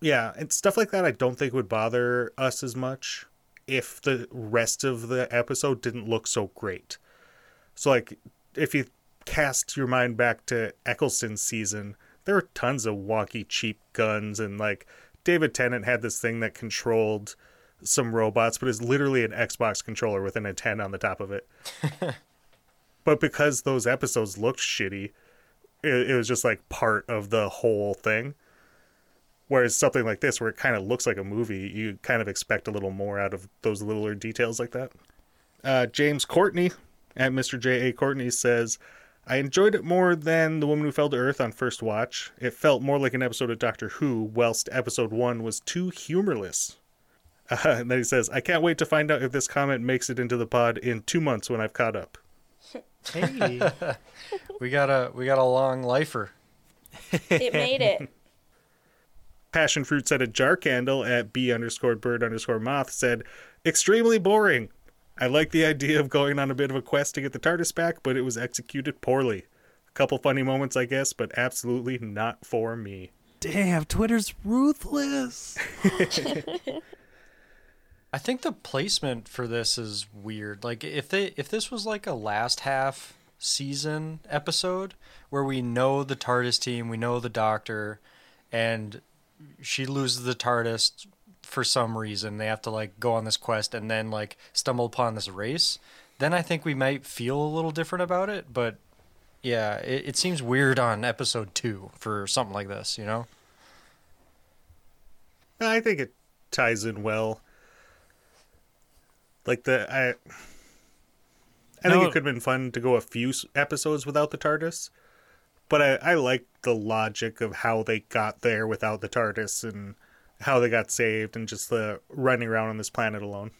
Yeah, and stuff like that I don't think would bother us as much if the rest of the episode didn't look so great. So like if you cast your mind back to Eccleston's season, there were tons of wonky cheap guns and like David Tennant had this thing that controlled some robots but is literally an Xbox controller with an antenna on the top of it. but because those episodes looked shitty, it, it was just like part of the whole thing. Whereas something like this, where it kind of looks like a movie, you kind of expect a little more out of those littler details like that. Uh, James Courtney at Mr. J.A. Courtney says, I enjoyed it more than The Woman Who Fell to Earth on first watch. It felt more like an episode of Doctor Who, whilst episode one was too humorless. Uh, and then he says, I can't wait to find out if this comment makes it into the pod in two months when I've caught up. Hey. we got a we got a long lifer. It made it. Passion Fruit said a jar candle at B underscore bird underscore moth said, extremely boring. I like the idea of going on a bit of a quest to get the TARDIS back, but it was executed poorly. A couple funny moments, I guess, but absolutely not for me. Damn, Twitter's ruthless. I think the placement for this is weird. Like if they if this was like a last half season episode where we know the TARDIS team, we know the Doctor, and she loses the TARDIS for some reason. They have to like go on this quest and then like stumble upon this race. Then I think we might feel a little different about it. But yeah, it, it seems weird on episode two for something like this. You know? I think it ties in well. Like the I I think it could have been fun to go a few episodes without the TARDIS, but I I like the logic of how they got there without the TARDIS and how they got saved and just the running around on this planet alone.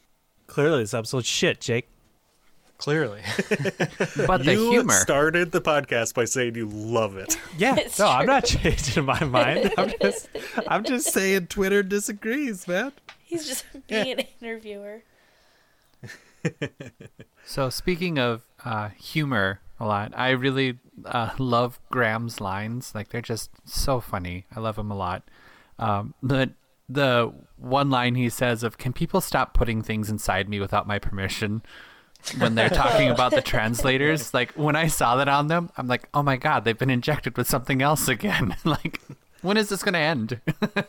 Clearly, this episode's shit, Jake. Clearly. But the you humor. started the podcast by saying you love it. Yeah, It's no, I'm not changing my mind. I'm just, I'm just saying Twitter disagrees, man. He's just being an interviewer. So speaking of uh, humor a lot, I really uh, love Graham's lines. Like they're just so funny. I love him a lot. Um, the the one line he says of "Can people stop putting things inside me without my permission?" When they're talking about the translators, like when I saw that on them, I'm like, "Oh my god, they've been injected with something else again!" like, when is this gonna end?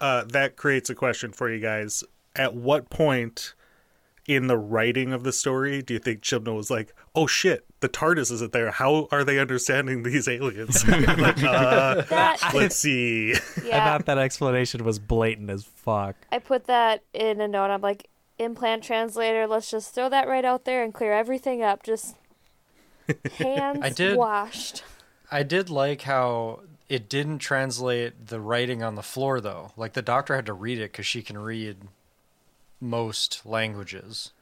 Uh, that creates a question for you guys. At what point in the writing of the story do you think Chibnall was like, "Oh shit, the TARDIS isn't there. How are they understanding these aliens?" like, uh, That let's see. I yeah, thought that explanation was blatant as fuck. I put that in a note. I'm like, implant translator. Let's just throw that right out there and clear everything up. Just hands I did- washed. I did like how it didn't translate the writing on the floor though. Like the doctor had to read it because she can read most languages.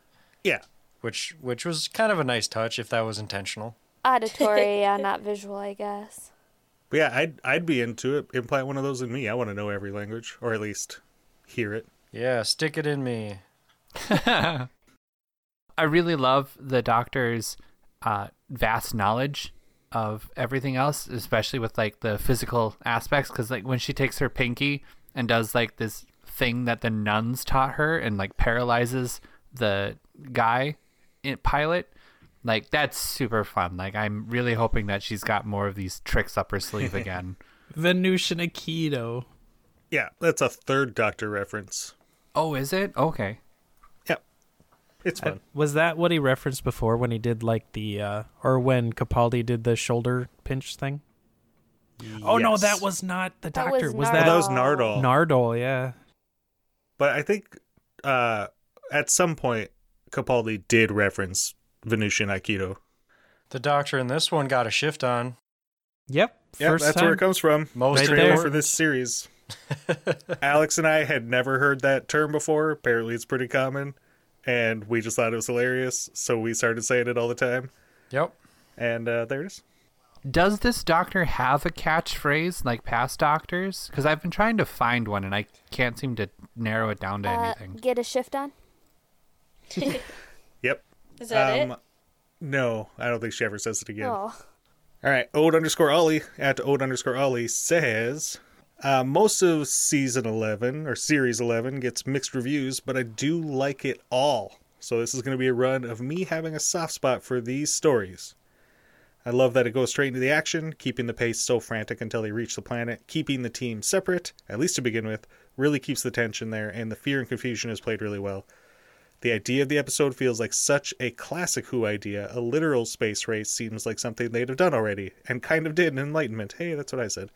Yeah, which which was kind of a nice touch if that was intentional. Auditory, yeah, not visual, I guess. But yeah, I'd I'd be into it. Implant one of those in me. I want to know every language, or at least hear it. Yeah, stick it in me. I really love the doctor's uh, vast knowledge of everything else, especially with like the physical aspects. Because like when she takes her pinky and does like this thing that the nuns taught her and like paralyzes the guy in pilot, like that's super fun. Like I'm really hoping that she's got more of these tricks up her sleeve again. Venusian Aikido. Yeah, that's a third Doctor reference. oh, is it? Okay. Yep, it's Uh, fun. Was that what he referenced before when he did like the uh or when Capaldi did the shoulder pinch thing? Oh no, that was not the That doctor. was Was, Oh, that that was Nardole. Nardole? Yeah. But I think uh, at some point Capaldi did reference Venusian Aikido. The doctor in this one got a shift on. Yep. Yeah, First that's time. where it comes from. Most Right Trailer for this series. Alex and I had never heard that term before. Apparently, it's pretty common, and we just thought it was hilarious, so we started saying it all the time. Yep. And uh, there it is. Does this doctor have a catchphrase like past doctors? Because I've been trying to find one and I can't seem to narrow it down to Uh, anything. get a shift on. Yep. Is that Um, it? No, I don't think she ever says it again. Oh, All right, Ode underscore Ollie at Ode underscore Ollie says uh, most of season 11 or series 11 gets mixed reviews, but I do like it all. So this is going to be a run of me having a soft spot for these stories. I love that it goes straight into the action, keeping the pace so frantic until they reach the planet, keeping the team separate, at least to begin with, really keeps the tension there, and the fear and confusion is played really well. The idea of the episode feels like such a classic Who idea. A literal space race seems like something they'd have done already, and kind of did in Enlightenment. Hey, that's what I said.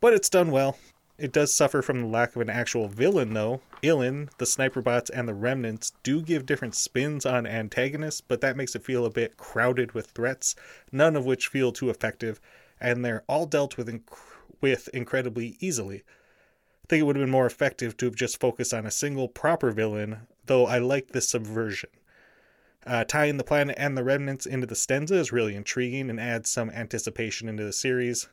But it's done well. It does suffer from the lack of an actual villain, though. Ilin, the sniper bots, and the remnants do give different spins on antagonists, but that makes it feel a bit crowded with threats, none of which feel too effective, and they're all dealt with, inc- with incredibly easily. I think it would have been more effective to have just focused on a single proper villain, though I like the subversion. Uh, tying the planet and the remnants into the Stenza is really intriguing and adds some anticipation into the series.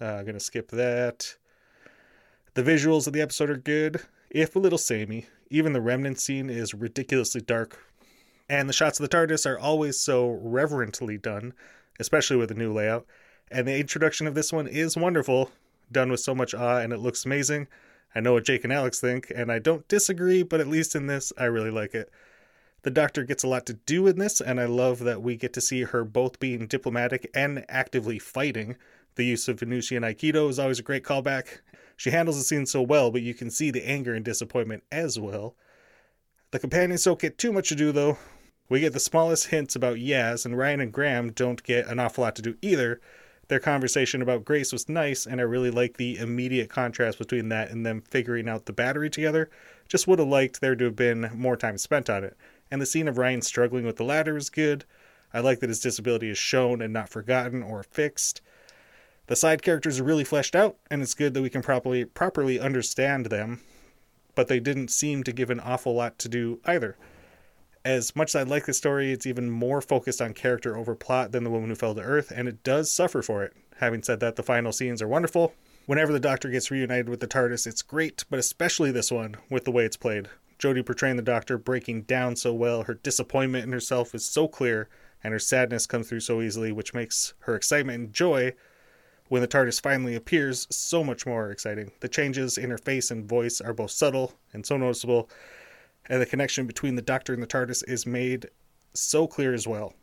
Uh, gonna skip that. The visuals of the episode are good, if a little samey. Even the remnant scene is ridiculously dark. And the shots of the TARDIS are always so reverently done, especially with the new layout. And the introduction of this one is wonderful, done with so much awe, and it looks amazing. I know what Jake and Alex think, and I don't disagree, but at least in this, I really like it. The Doctor gets a lot to do in this, and I love that we get to see her both being diplomatic and actively fighting. The use of Venusian Aikido is always a great callback. She handles the scene so well, but you can see the anger and disappointment as well. The companions don't get too much to do, though. We get the smallest hints about Yaz, and Ryan and Graham don't get an awful lot to do either. Their conversation about Grace was nice, and I really like the immediate contrast between that and them figuring out the battery together. Just would have liked there to have been more time spent on it. And the scene of Ryan struggling with the ladder is good. I like that his disability is shown and not forgotten or fixed. The side characters are really fleshed out, and it's good that we can properly properly understand them, but they didn't seem to give an awful lot to do either. As much as I like the story, it's even more focused on character over plot than The Woman Who Fell to Earth, and it does suffer for it. Having said that, the final scenes are wonderful. Whenever the Doctor gets reunited with the TARDIS, it's great, but especially this one, with the way it's played. Jodie portraying the Doctor breaking down so well, her disappointment in herself is so clear, and her sadness comes through so easily, which makes her excitement and joy when the TARDIS finally appears so much more exciting. The changes in her face and voice are both subtle and so noticeable, and the connection between the Doctor and the TARDIS is made so clear as well.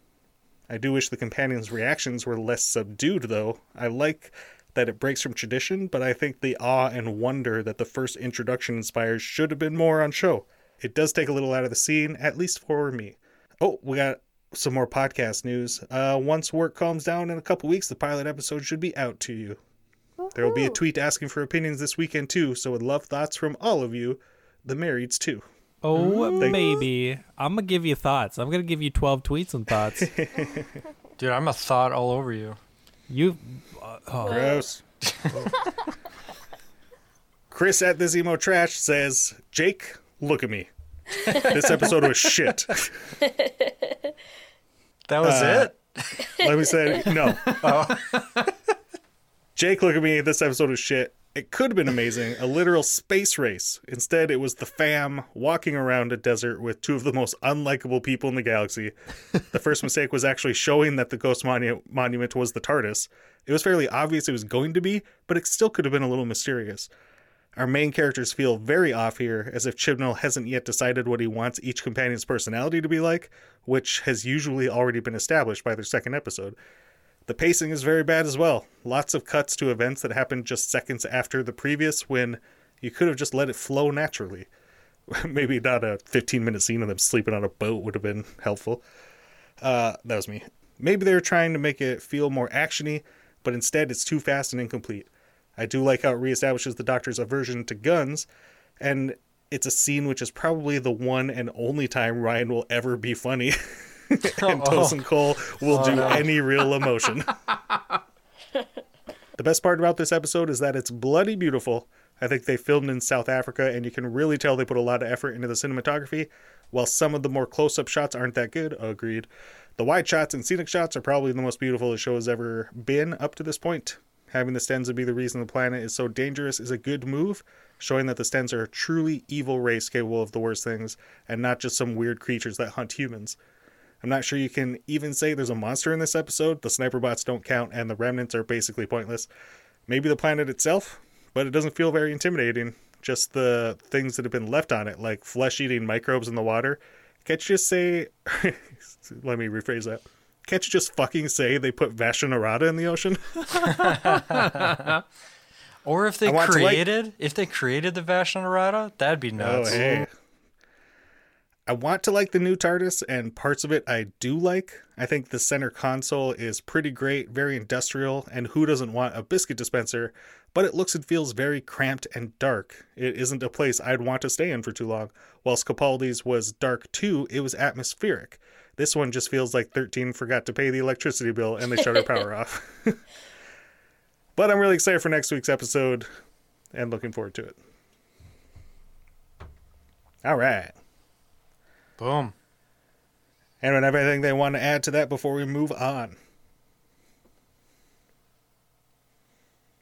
I do wish the companions' reactions were less subdued, though. I like that it breaks from tradition, but I think the awe and wonder that the first introduction inspires should have been more on show. It does take a little out of the scene, at least for me. Oh, we got some more podcast news. Uh, once work calms down in a couple weeks, the pilot episode should be out to you. There will be a tweet asking for opinions this weekend too, so would love thoughts from all of you, the marrieds too. Oh, Thank- maybe. I'm gonna give you thoughts. I'm gonna give you 12 tweets and thoughts. Dude, I'm a thought all over you. you. Uh, oh. Gross. Chris at this emo trash says, Jake, look at me. this episode was shit. That was Uh, it. Let me say no. Jake, look at me. This episode was shit. It could have been amazing, a literal space race. Instead, it was the fam walking around a desert with two of the most unlikable people in the galaxy. The first mistake was actually showing that the ghost monu- monument was the TARDIS. It was fairly obvious it was going to be, but it still could have been a little mysterious. Our main characters feel very off here, as if Chibnall hasn't yet decided what he wants each companion's personality to be like, which has usually already been established by their second episode. The pacing is very bad as well. Lots of cuts to events that happened just seconds after the previous when you could have just let it flow naturally. Maybe not a 15 minute scene of them sleeping on a boat would have been helpful. Uh, that was me. Maybe they were trying to make it feel more actiony, but instead it's too fast and incomplete. I do like how it reestablishes the Doctor's aversion to guns, and it's a scene which is probably the one and only time Ryan will ever be funny. and oh. Tosin Cole will oh, do any real emotion. the best part about this episode is that it's bloody beautiful. I think they filmed in South Africa, and you can really tell they put a lot of effort into the cinematography. While some of the more close up shots aren't that good, agreed. The wide shots and scenic shots are probably the most beautiful the show has ever been up to this point. Having the Stenza be the reason the planet is so dangerous is a good move, showing that the Stens are a truly evil race capable of the worst things, and not just some weird creatures that hunt humans. I'm not sure you can even say there's a monster in this episode. The sniper bots don't count, and the remnants are basically pointless. Maybe the planet itself, but it doesn't feel very intimidating. Just the things that have been left on it, like flesh eating microbes in the water. Can't you just say. Let me rephrase that. Can't you just fucking say they put Vashta Nerada in the ocean? Or if they to, like- created, if they created the Vashta Nerada, that'd be Oh, nuts. hey. I want to like the new TARDIS, and parts of it I do like. I think the center console is pretty great, very industrial, and who doesn't want a biscuit dispenser? But it looks and feels very cramped and dark. It isn't a place I'd want to stay in for too long. Whilst Capaldi's was dark too, it was atmospheric. This one just feels like 13 forgot to pay the electricity bill and they shut our power off. but I'm really excited for next week's episode and looking forward to it. All right. Boom. Anyone have anything they want to add to that before we move on?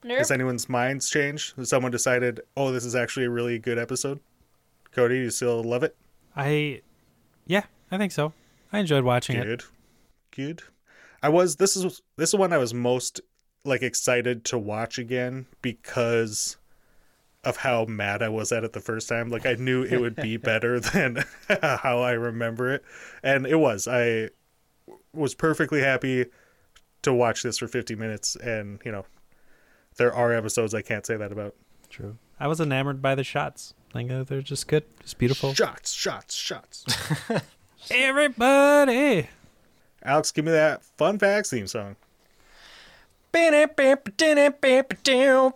Nope. Has anyone's minds changed? Has someone decided, oh, this is actually a really good episode? Cody, you still love it? I, yeah, I think so. I enjoyed watching it. Good. Good. I was this is this is one I was most like excited to watch again because of how mad I was at it the first time. Like I knew it would be better than how I remember it. And it was. I was perfectly happy to watch this for 50 minutes and, you know, there are episodes I can't say that about. True. I was enamored by the shots. Like uh, they're just good, just beautiful. Shots, shots, shots. Everybody. Alex, give me that fun facts theme song.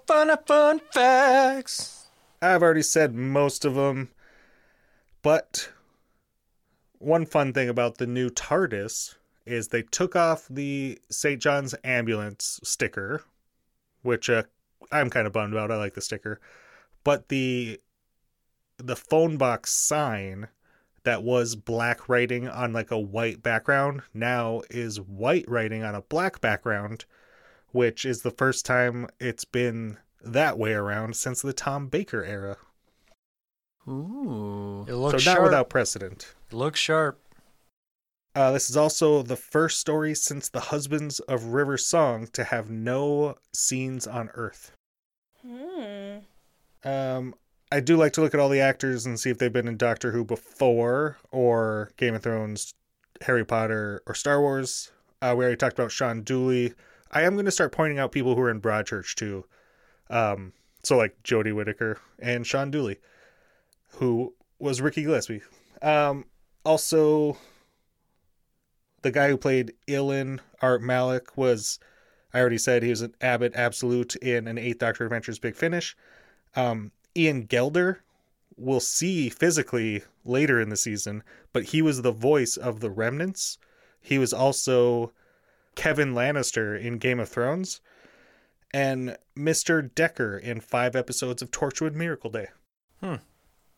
Fun fun facts. I've already said most of them, but one fun thing about the new TARDIS is they took off the St. John's ambulance sticker, which uh, I'm kind of bummed about. I like the sticker, but the the phone box sign that was black writing on like a white background now is white writing on a black background, which is the first time it's been that way around since the Tom Baker era. Ooh. It looks So not sharp. without precedent. It looks sharp. Uh, this is also the first story since the Husbands of River Song to have no scenes on Earth. Hmm. Um, I do like to look at all the actors and see if they've been in Doctor Who before, or Game of Thrones, Harry Potter, or Star Wars. Uh, we already talked about Shaun Dooley. I am going to start pointing out people who are in Broadchurch too. Um, so like Jodie Whittaker and Shaun Dooley, who was Ricky Gillespie. Um, also, the guy who played Ilin Art Malik was, I already said he was an Abbott Absolute in an Eighth Doctor Adventures Big Finish. Um, Ian Gelder we'll see physically later in the season, but he was the voice of the Remnants. He was also Kevan Lannister in Game of Thrones and Mr. Dekker in five episodes of Torchwood Miracle Day. Hmm.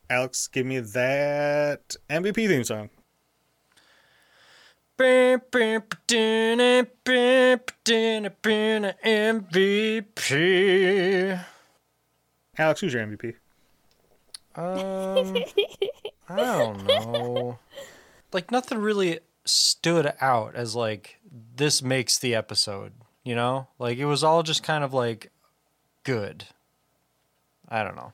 Alex, give me that MVP theme song. MVP. Alex, who's your MVP? Um, I don't know. Like nothing really stood out as like this makes the episode. You know, like it was all just kind of like good. I don't know.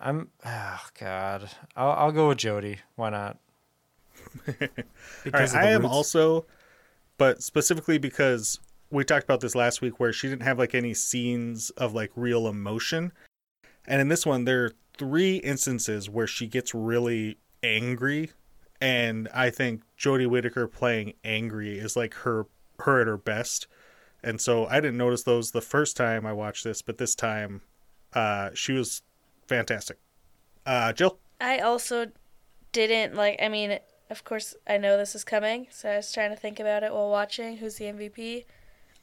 I'm oh god. I'll I'll go with Jodie. Why not? All right, Because of I the am also, but specifically because we talked about this last week where she didn't have like any scenes of like real emotion. And in this one, there are three instances where she gets really angry. And I think Jodie Whittaker playing angry is like her her at her best. And so I didn't notice those the first time I watched this, but this time uh, she was fantastic. Uh, Jill? I also didn't like. I mean, of course, I know this is coming, so I was trying to think about it while watching. Who's the MVP?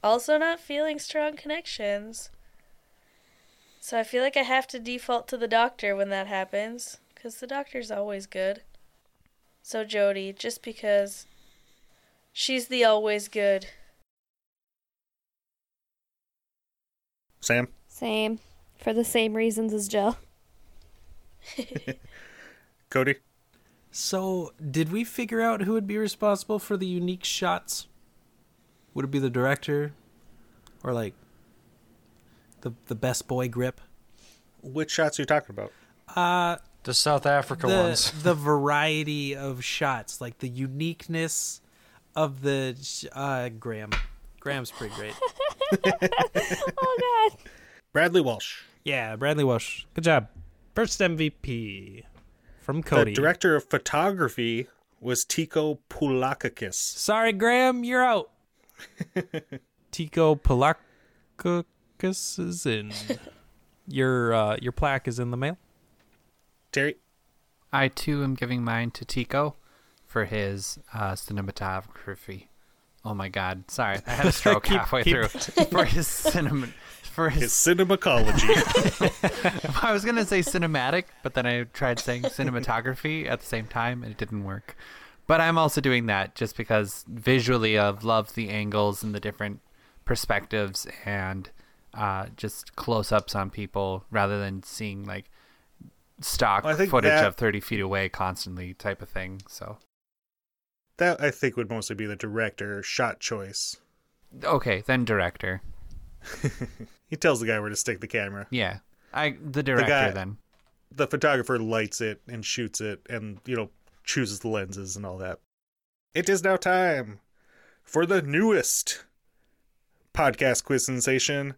Also, not feeling strong connections. So I feel like I have to default to the doctor when that happens, because the doctor's always good. So Jodie, just because she's the always good. Sam? Same. For the same reasons as Jill. Cody? So, did we figure out who would be responsible for the unique shots? Would it be the director, or like the the best boy grip? Which shots are you talking about? Uh, The South Africa the ones. the variety of shots, like the uniqueness of the uh, Graham. Graham's pretty great. Oh god. Bradley Walsh. yeah, Bradley Walsh. Good job. First MVP from Cody. The director of photography was Tico Poulakakis. Sorry, Graham, you're out. Tico Palakis is in. Your uh, your plaque is in the mail. Terry? I too am giving mine to Tico for his uh, cinematography. Oh my god, sorry, I had a stroke Keep- halfway keep- through. For his cinema, for His his, cinemacology. I was gonna say cinematic, but then I tried saying cinematography at the same time, and it didn't work. But I'm also doing that just because visually I've loved the angles and the different perspectives and uh, just close-ups on people rather than seeing like stock think footage that- of 30 feet away constantly type of thing. So that I think would mostly be the director shot choice. okay, then director. He tells the guy where to stick the camera. Yeah, I the director the guy- then. The photographer lights it and shoots it and, you know, chooses the lenses and all that. It is now time for the newest podcast quiz sensation,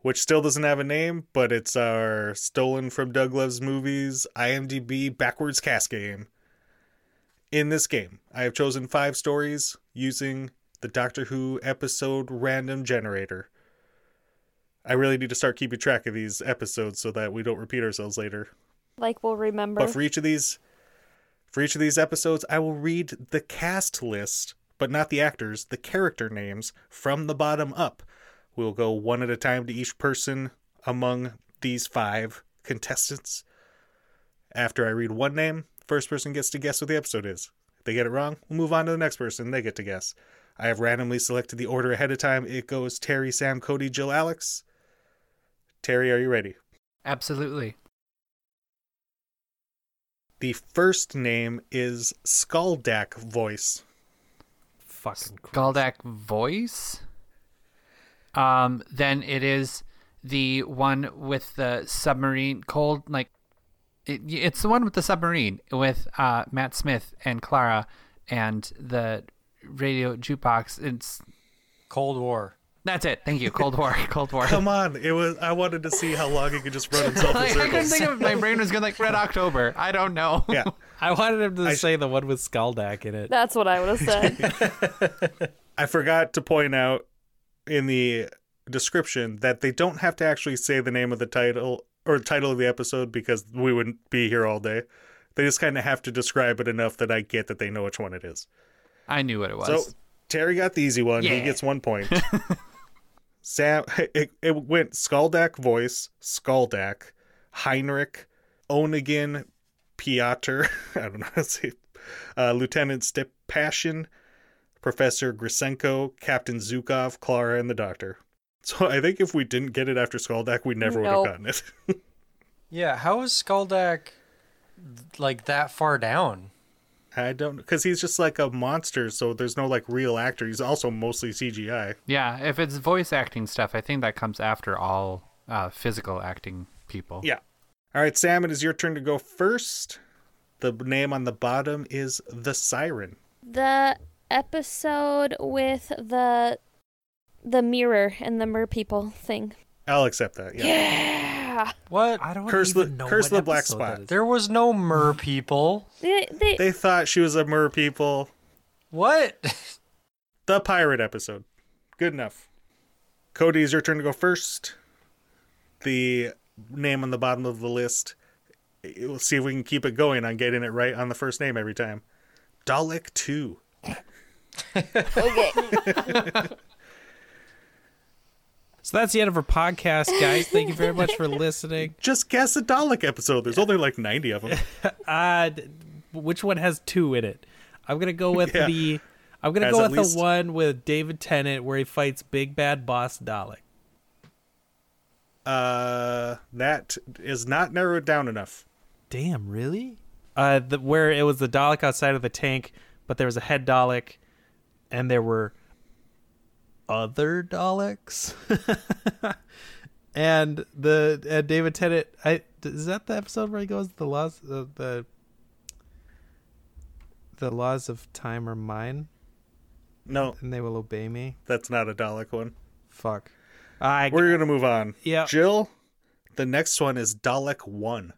which still doesn't have a name, but it's our stolen from Doug Loves Movies IMDb backwards cast game. In this game, I have chosen five stories using the Doctor Who episode random generator. I really need to start keeping track of these episodes so that we don't repeat ourselves later. Like we'll remember. But for each of these for each of these episodes, I will read the cast list, but not the actors, the character names from the bottom up. We'll go one at a time to each person among these five contestants. After I read one name, first person gets to guess what the episode is. If they get it wrong, we'll move on to the next person. They get to guess. I have randomly selected the order ahead of time. It goes Terry, Sam, Cody, Jill, Alex. Terry, are you ready? Absolutely. The first name is Skaldak Voice. Fucking Christ. Galdak voice. Um, then it is the one with the submarine cold like it, it's the one with the submarine with uh, Matt Smith and Clara and the radio jukebox. It's Cold War. That's it. Thank you. Cold War. Cold War. Come on, it was. I wanted to see how long he could just run himself in Like, I couldn't think of my brain was going like Red October. I don't know. Yeah, I wanted him to I- say the one with Skaldak in it. That's what I would have said. I forgot to point out in the description that they don't have to actually say the name of the title or title of the episode because we wouldn't be here all day. They just kind of have to describe it enough that I get that they know which one it is. I knew what it was. So Terry got the easy one. He gets one point. Sam, it, it went Skaldak voice, Skaldak, Heinrich, Onegin Piotr, I don't know how to say, uh, Lieutenant Stepashin, Professor Grisenko, Captain Zhukov, Clara, and the Doctor. So I think if we didn't get it after Skaldak, we never would have gotten it. Yeah, how is Skaldak like that far down? I don't because he's just like a monster, so there's no like real actor. He's also mostly CGI. Yeah, if it's voice acting stuff, I think that comes after all uh, physical acting people. Yeah. All right, Sam, it is your turn to go first. The name on the bottom is the Siren. The episode with the the mirror and the mer people thing. I'll accept that. Yeah. Yeah. What? I don't Curse even the- know curse what the black spot. There was no mer people. They, they, They thought she was a mer people. What? The pirate episode. Good enough. Cody, it's your turn to go first. The name on the bottom of the list. We'll see if we can keep it going on getting it right on the first name every time. Dalek 2. okay. So that's the end of our podcast, guys. Thank you very much for listening. Just guess a Dalek episode. There's only like 90 of them. Uh, which one has two in it? I'm gonna go with Yeah. the. I'm gonna Has go with least- the one with David Tennant where he fights Big Bad Boss Dalek. Uh, that is not narrowed down enough. Damn, really? Uh, the, where it was the Dalek outside of the tank, but there was a head Dalek, and there were other Daleks. and the uh, David Tennant, I is that the episode where he goes the laws uh, the the laws of time are mine, No, and they will obey me. that's not a Dalek one. Fuck. I We're going to move on. Yeah. Jill, the next one is Dalek 1.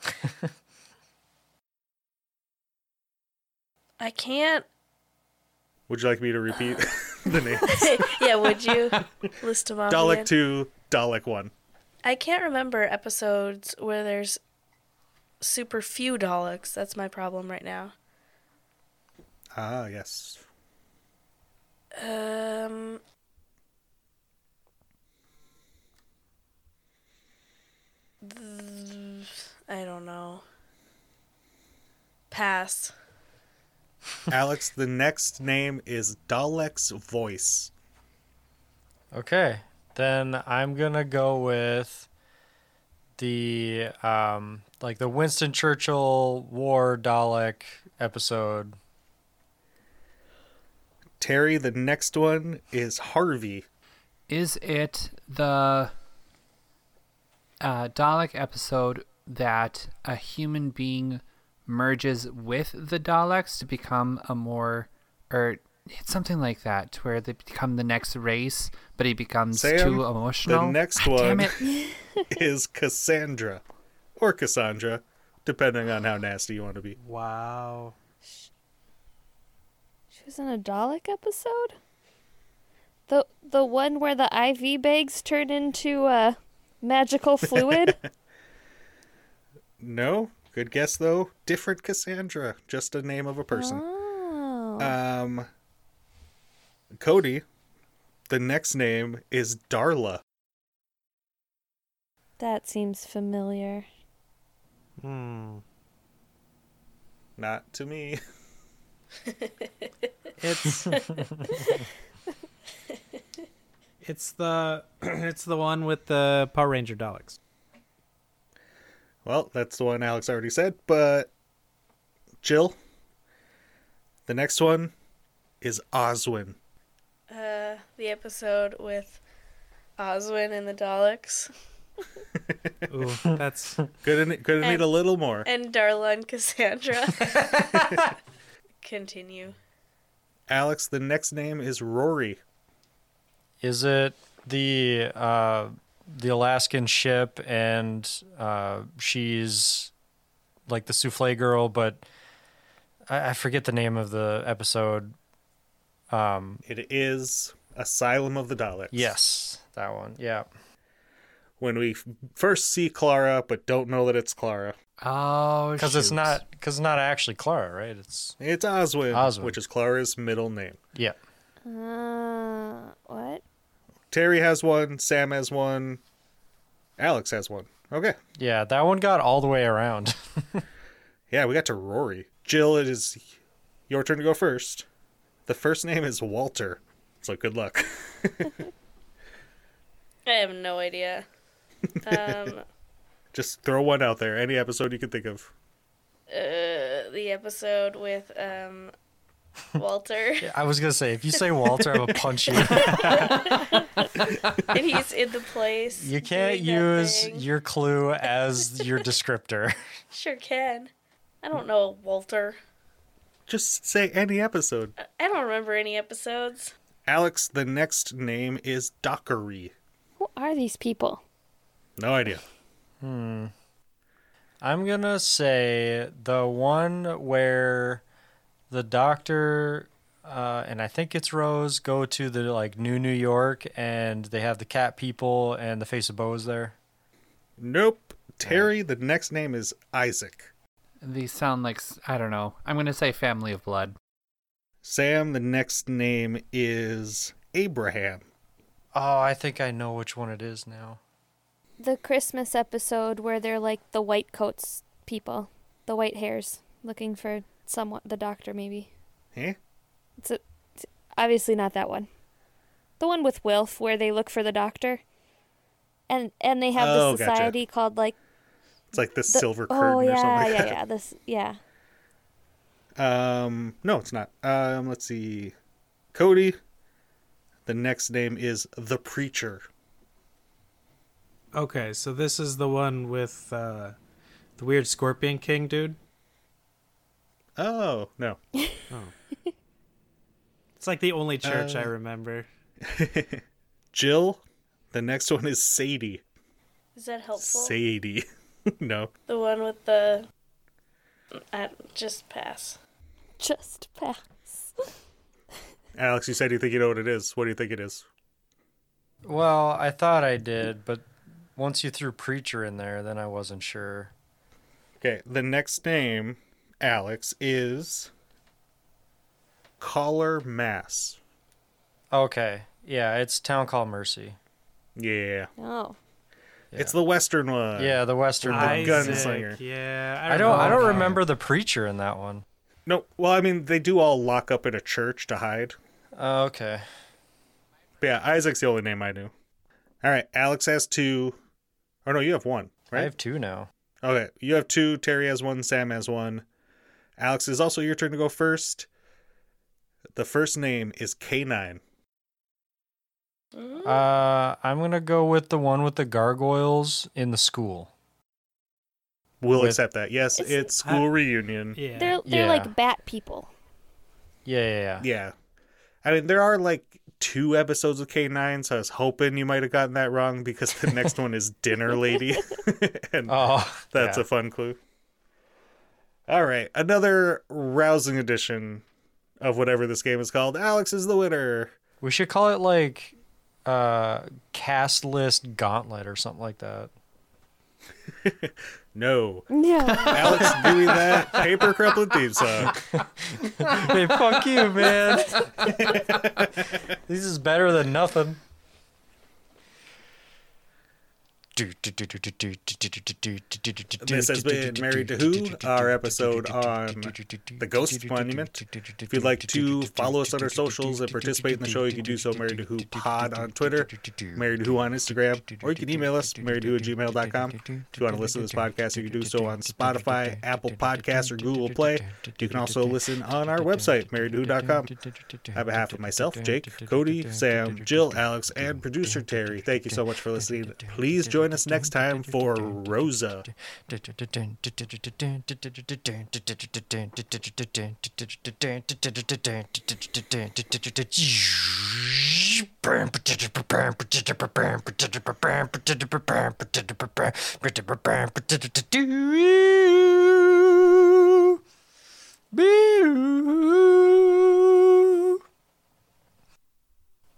I can't. Would you like me to repeat the names? yeah, would you list them off? Dalek again? 2, Dalek 1. I can't remember episodes where there's super few Daleks. That's my problem right now. Ah, yes. Um. th- I don't know. Pass. Alex, the next name is Dalek's Voice. Okay, then I'm gonna go with the um like the Winston Churchill War Dalek episode. Terry, the next one is Harvey. Is it the uh, Dalek episode that a human being merges with the Daleks to become a more, or it's something like that, to where they become the next race, but he becomes Sam, too emotional? the next Ah, one is Cassandra. Or Cassandra, depending on how nasty you want to be. Wow. She was in a Dalek episode? The the one where the IV bags turn into uh, magical fluid? No? Good guess, though. Different Cassandra. Just a name of a person. oh. Um, Cody, the next name is Darla. that seems familiar. Hmm. Not to me. It's it's the it's the one with the Power Ranger Daleks. Well, that's the one Alex already said, but Jill, the next one is Oswin. Uh, the episode with Oswin and the Daleks. Ooh, that's Gonna, gonna need a little more. And Darla and Cassandra. Continue. Alex, the next name is Rory. Is it the uh the Alaskan ship and uh she's like the souffle girl, but I, I forget the name of the episode. Um It is Asylum of the Daleks. yes, that one. Yeah. When we f- first see Clara, but don't know that it's Clara. Oh, Because it's not because it's not actually Clara, right? It's It's Oswin, Oswin. which is Clara's middle name. yeah. Uh, what? Terry has one. Sam has one. Alex has one. Okay. Yeah, that one got all the way around. Yeah, we got to Rory. Jill, it is your turn to go first. The first name is Walter. So good luck. I have no idea. Um, Just throw one out there. Any episode you can think of. uh, the episode with um, Walter, I was gonna say, if you say Walter, I'm gonna punch you. and he's in the place. You can't use your clue as your descriptor. Sure can. I don't know Walter. Just say any episode. I don't remember any episodes. Alex, the next name is Dockery. Who are these people? No idea. Hmm. I'm gonna say the one where the doctor uh, and I think it's Rose go to the like New New York and they have the cat people and the Face of Boe is there. Nope. Terry, the next name is Isaac. These sound like I don't know. I'm gonna say Family of Blood. Sam, the next name is Abraham. Oh, I think I know which one it is now. The Christmas episode where they're like the white coats people, the white hairs, looking for someone, the doctor maybe. Eh? It's, a, it's obviously not that one. The one with Wilf where they look for the doctor. And and they have Oh, the gotcha. society called like It's like the, the, silver curtain Oh yeah, or something like yeah, that. yeah. This yeah. Um, no, it's not. Um, let's see. Cody. The next name is the preacher. Okay, so this is the one with uh, the weird Scorpion King dude. Oh no. It's like the only church I Uh, remember. Jill. The next one is Sadie. Is that helpful? Sadie. no. The one with the. I just pass. Just pass. Alex, you said you think you know what it is. What do you think it is? Well, I thought I did, but once you threw preacher in there, then I wasn't sure. Okay, the next name, Alex, is Caller Mass. Okay, yeah, it's Town Call Mercy. Yeah. Oh. It's the Western one. Yeah, the Western. the one. Isaac, gunslinger. Yeah, I don't. I know. don't remember the preacher in that one. No, well, I mean, they do all lock up in a church to hide. Oh, okay. But yeah, Isaac's the only name I knew. All right, Alex has two. Oh, no, you have one, I right? have two now. Okay, you have two. Terry has one. Sam has one. Alex, is also your turn to go first. The first name is K9. Uh, I'm gonna go with the one with the gargoyles in the school. We'll With- accept that. Yes, It's- it's school reunion. Yeah. They're they're Yeah. like bat people. Yeah, yeah, yeah. Yeah. I mean, there are like two episodes of K9, so I was hoping you might have gotten that wrong because the next one is Dinner Lady. and Oh, that's yeah. a fun clue. All right. Another rousing edition of whatever this game is called. Alex is the winner. We should call it like uh cast list gauntlet or something like that. No. Yeah. Alex doing that paper crumplet theme song. hey, fuck you, man. this is better than nothing. This has been Married to Who, our episode on the Ghost Monument. If you'd like to follow us on our socials and participate in the show, you can do so Married to Who Pod on Twitter, Married to Who on Instagram, or you can email us, married to who at gmail.com. If you want to listen to this podcast, you can do so on Spotify, Apple Podcasts, or Google Play. You can also listen on our website, married marriedtowho.com. On behalf of myself, Jake, Cody, Sam, Jill, Alex, and producer Terry, thank you so much for listening. Please join us next time for Rosa.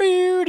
Boo-oo.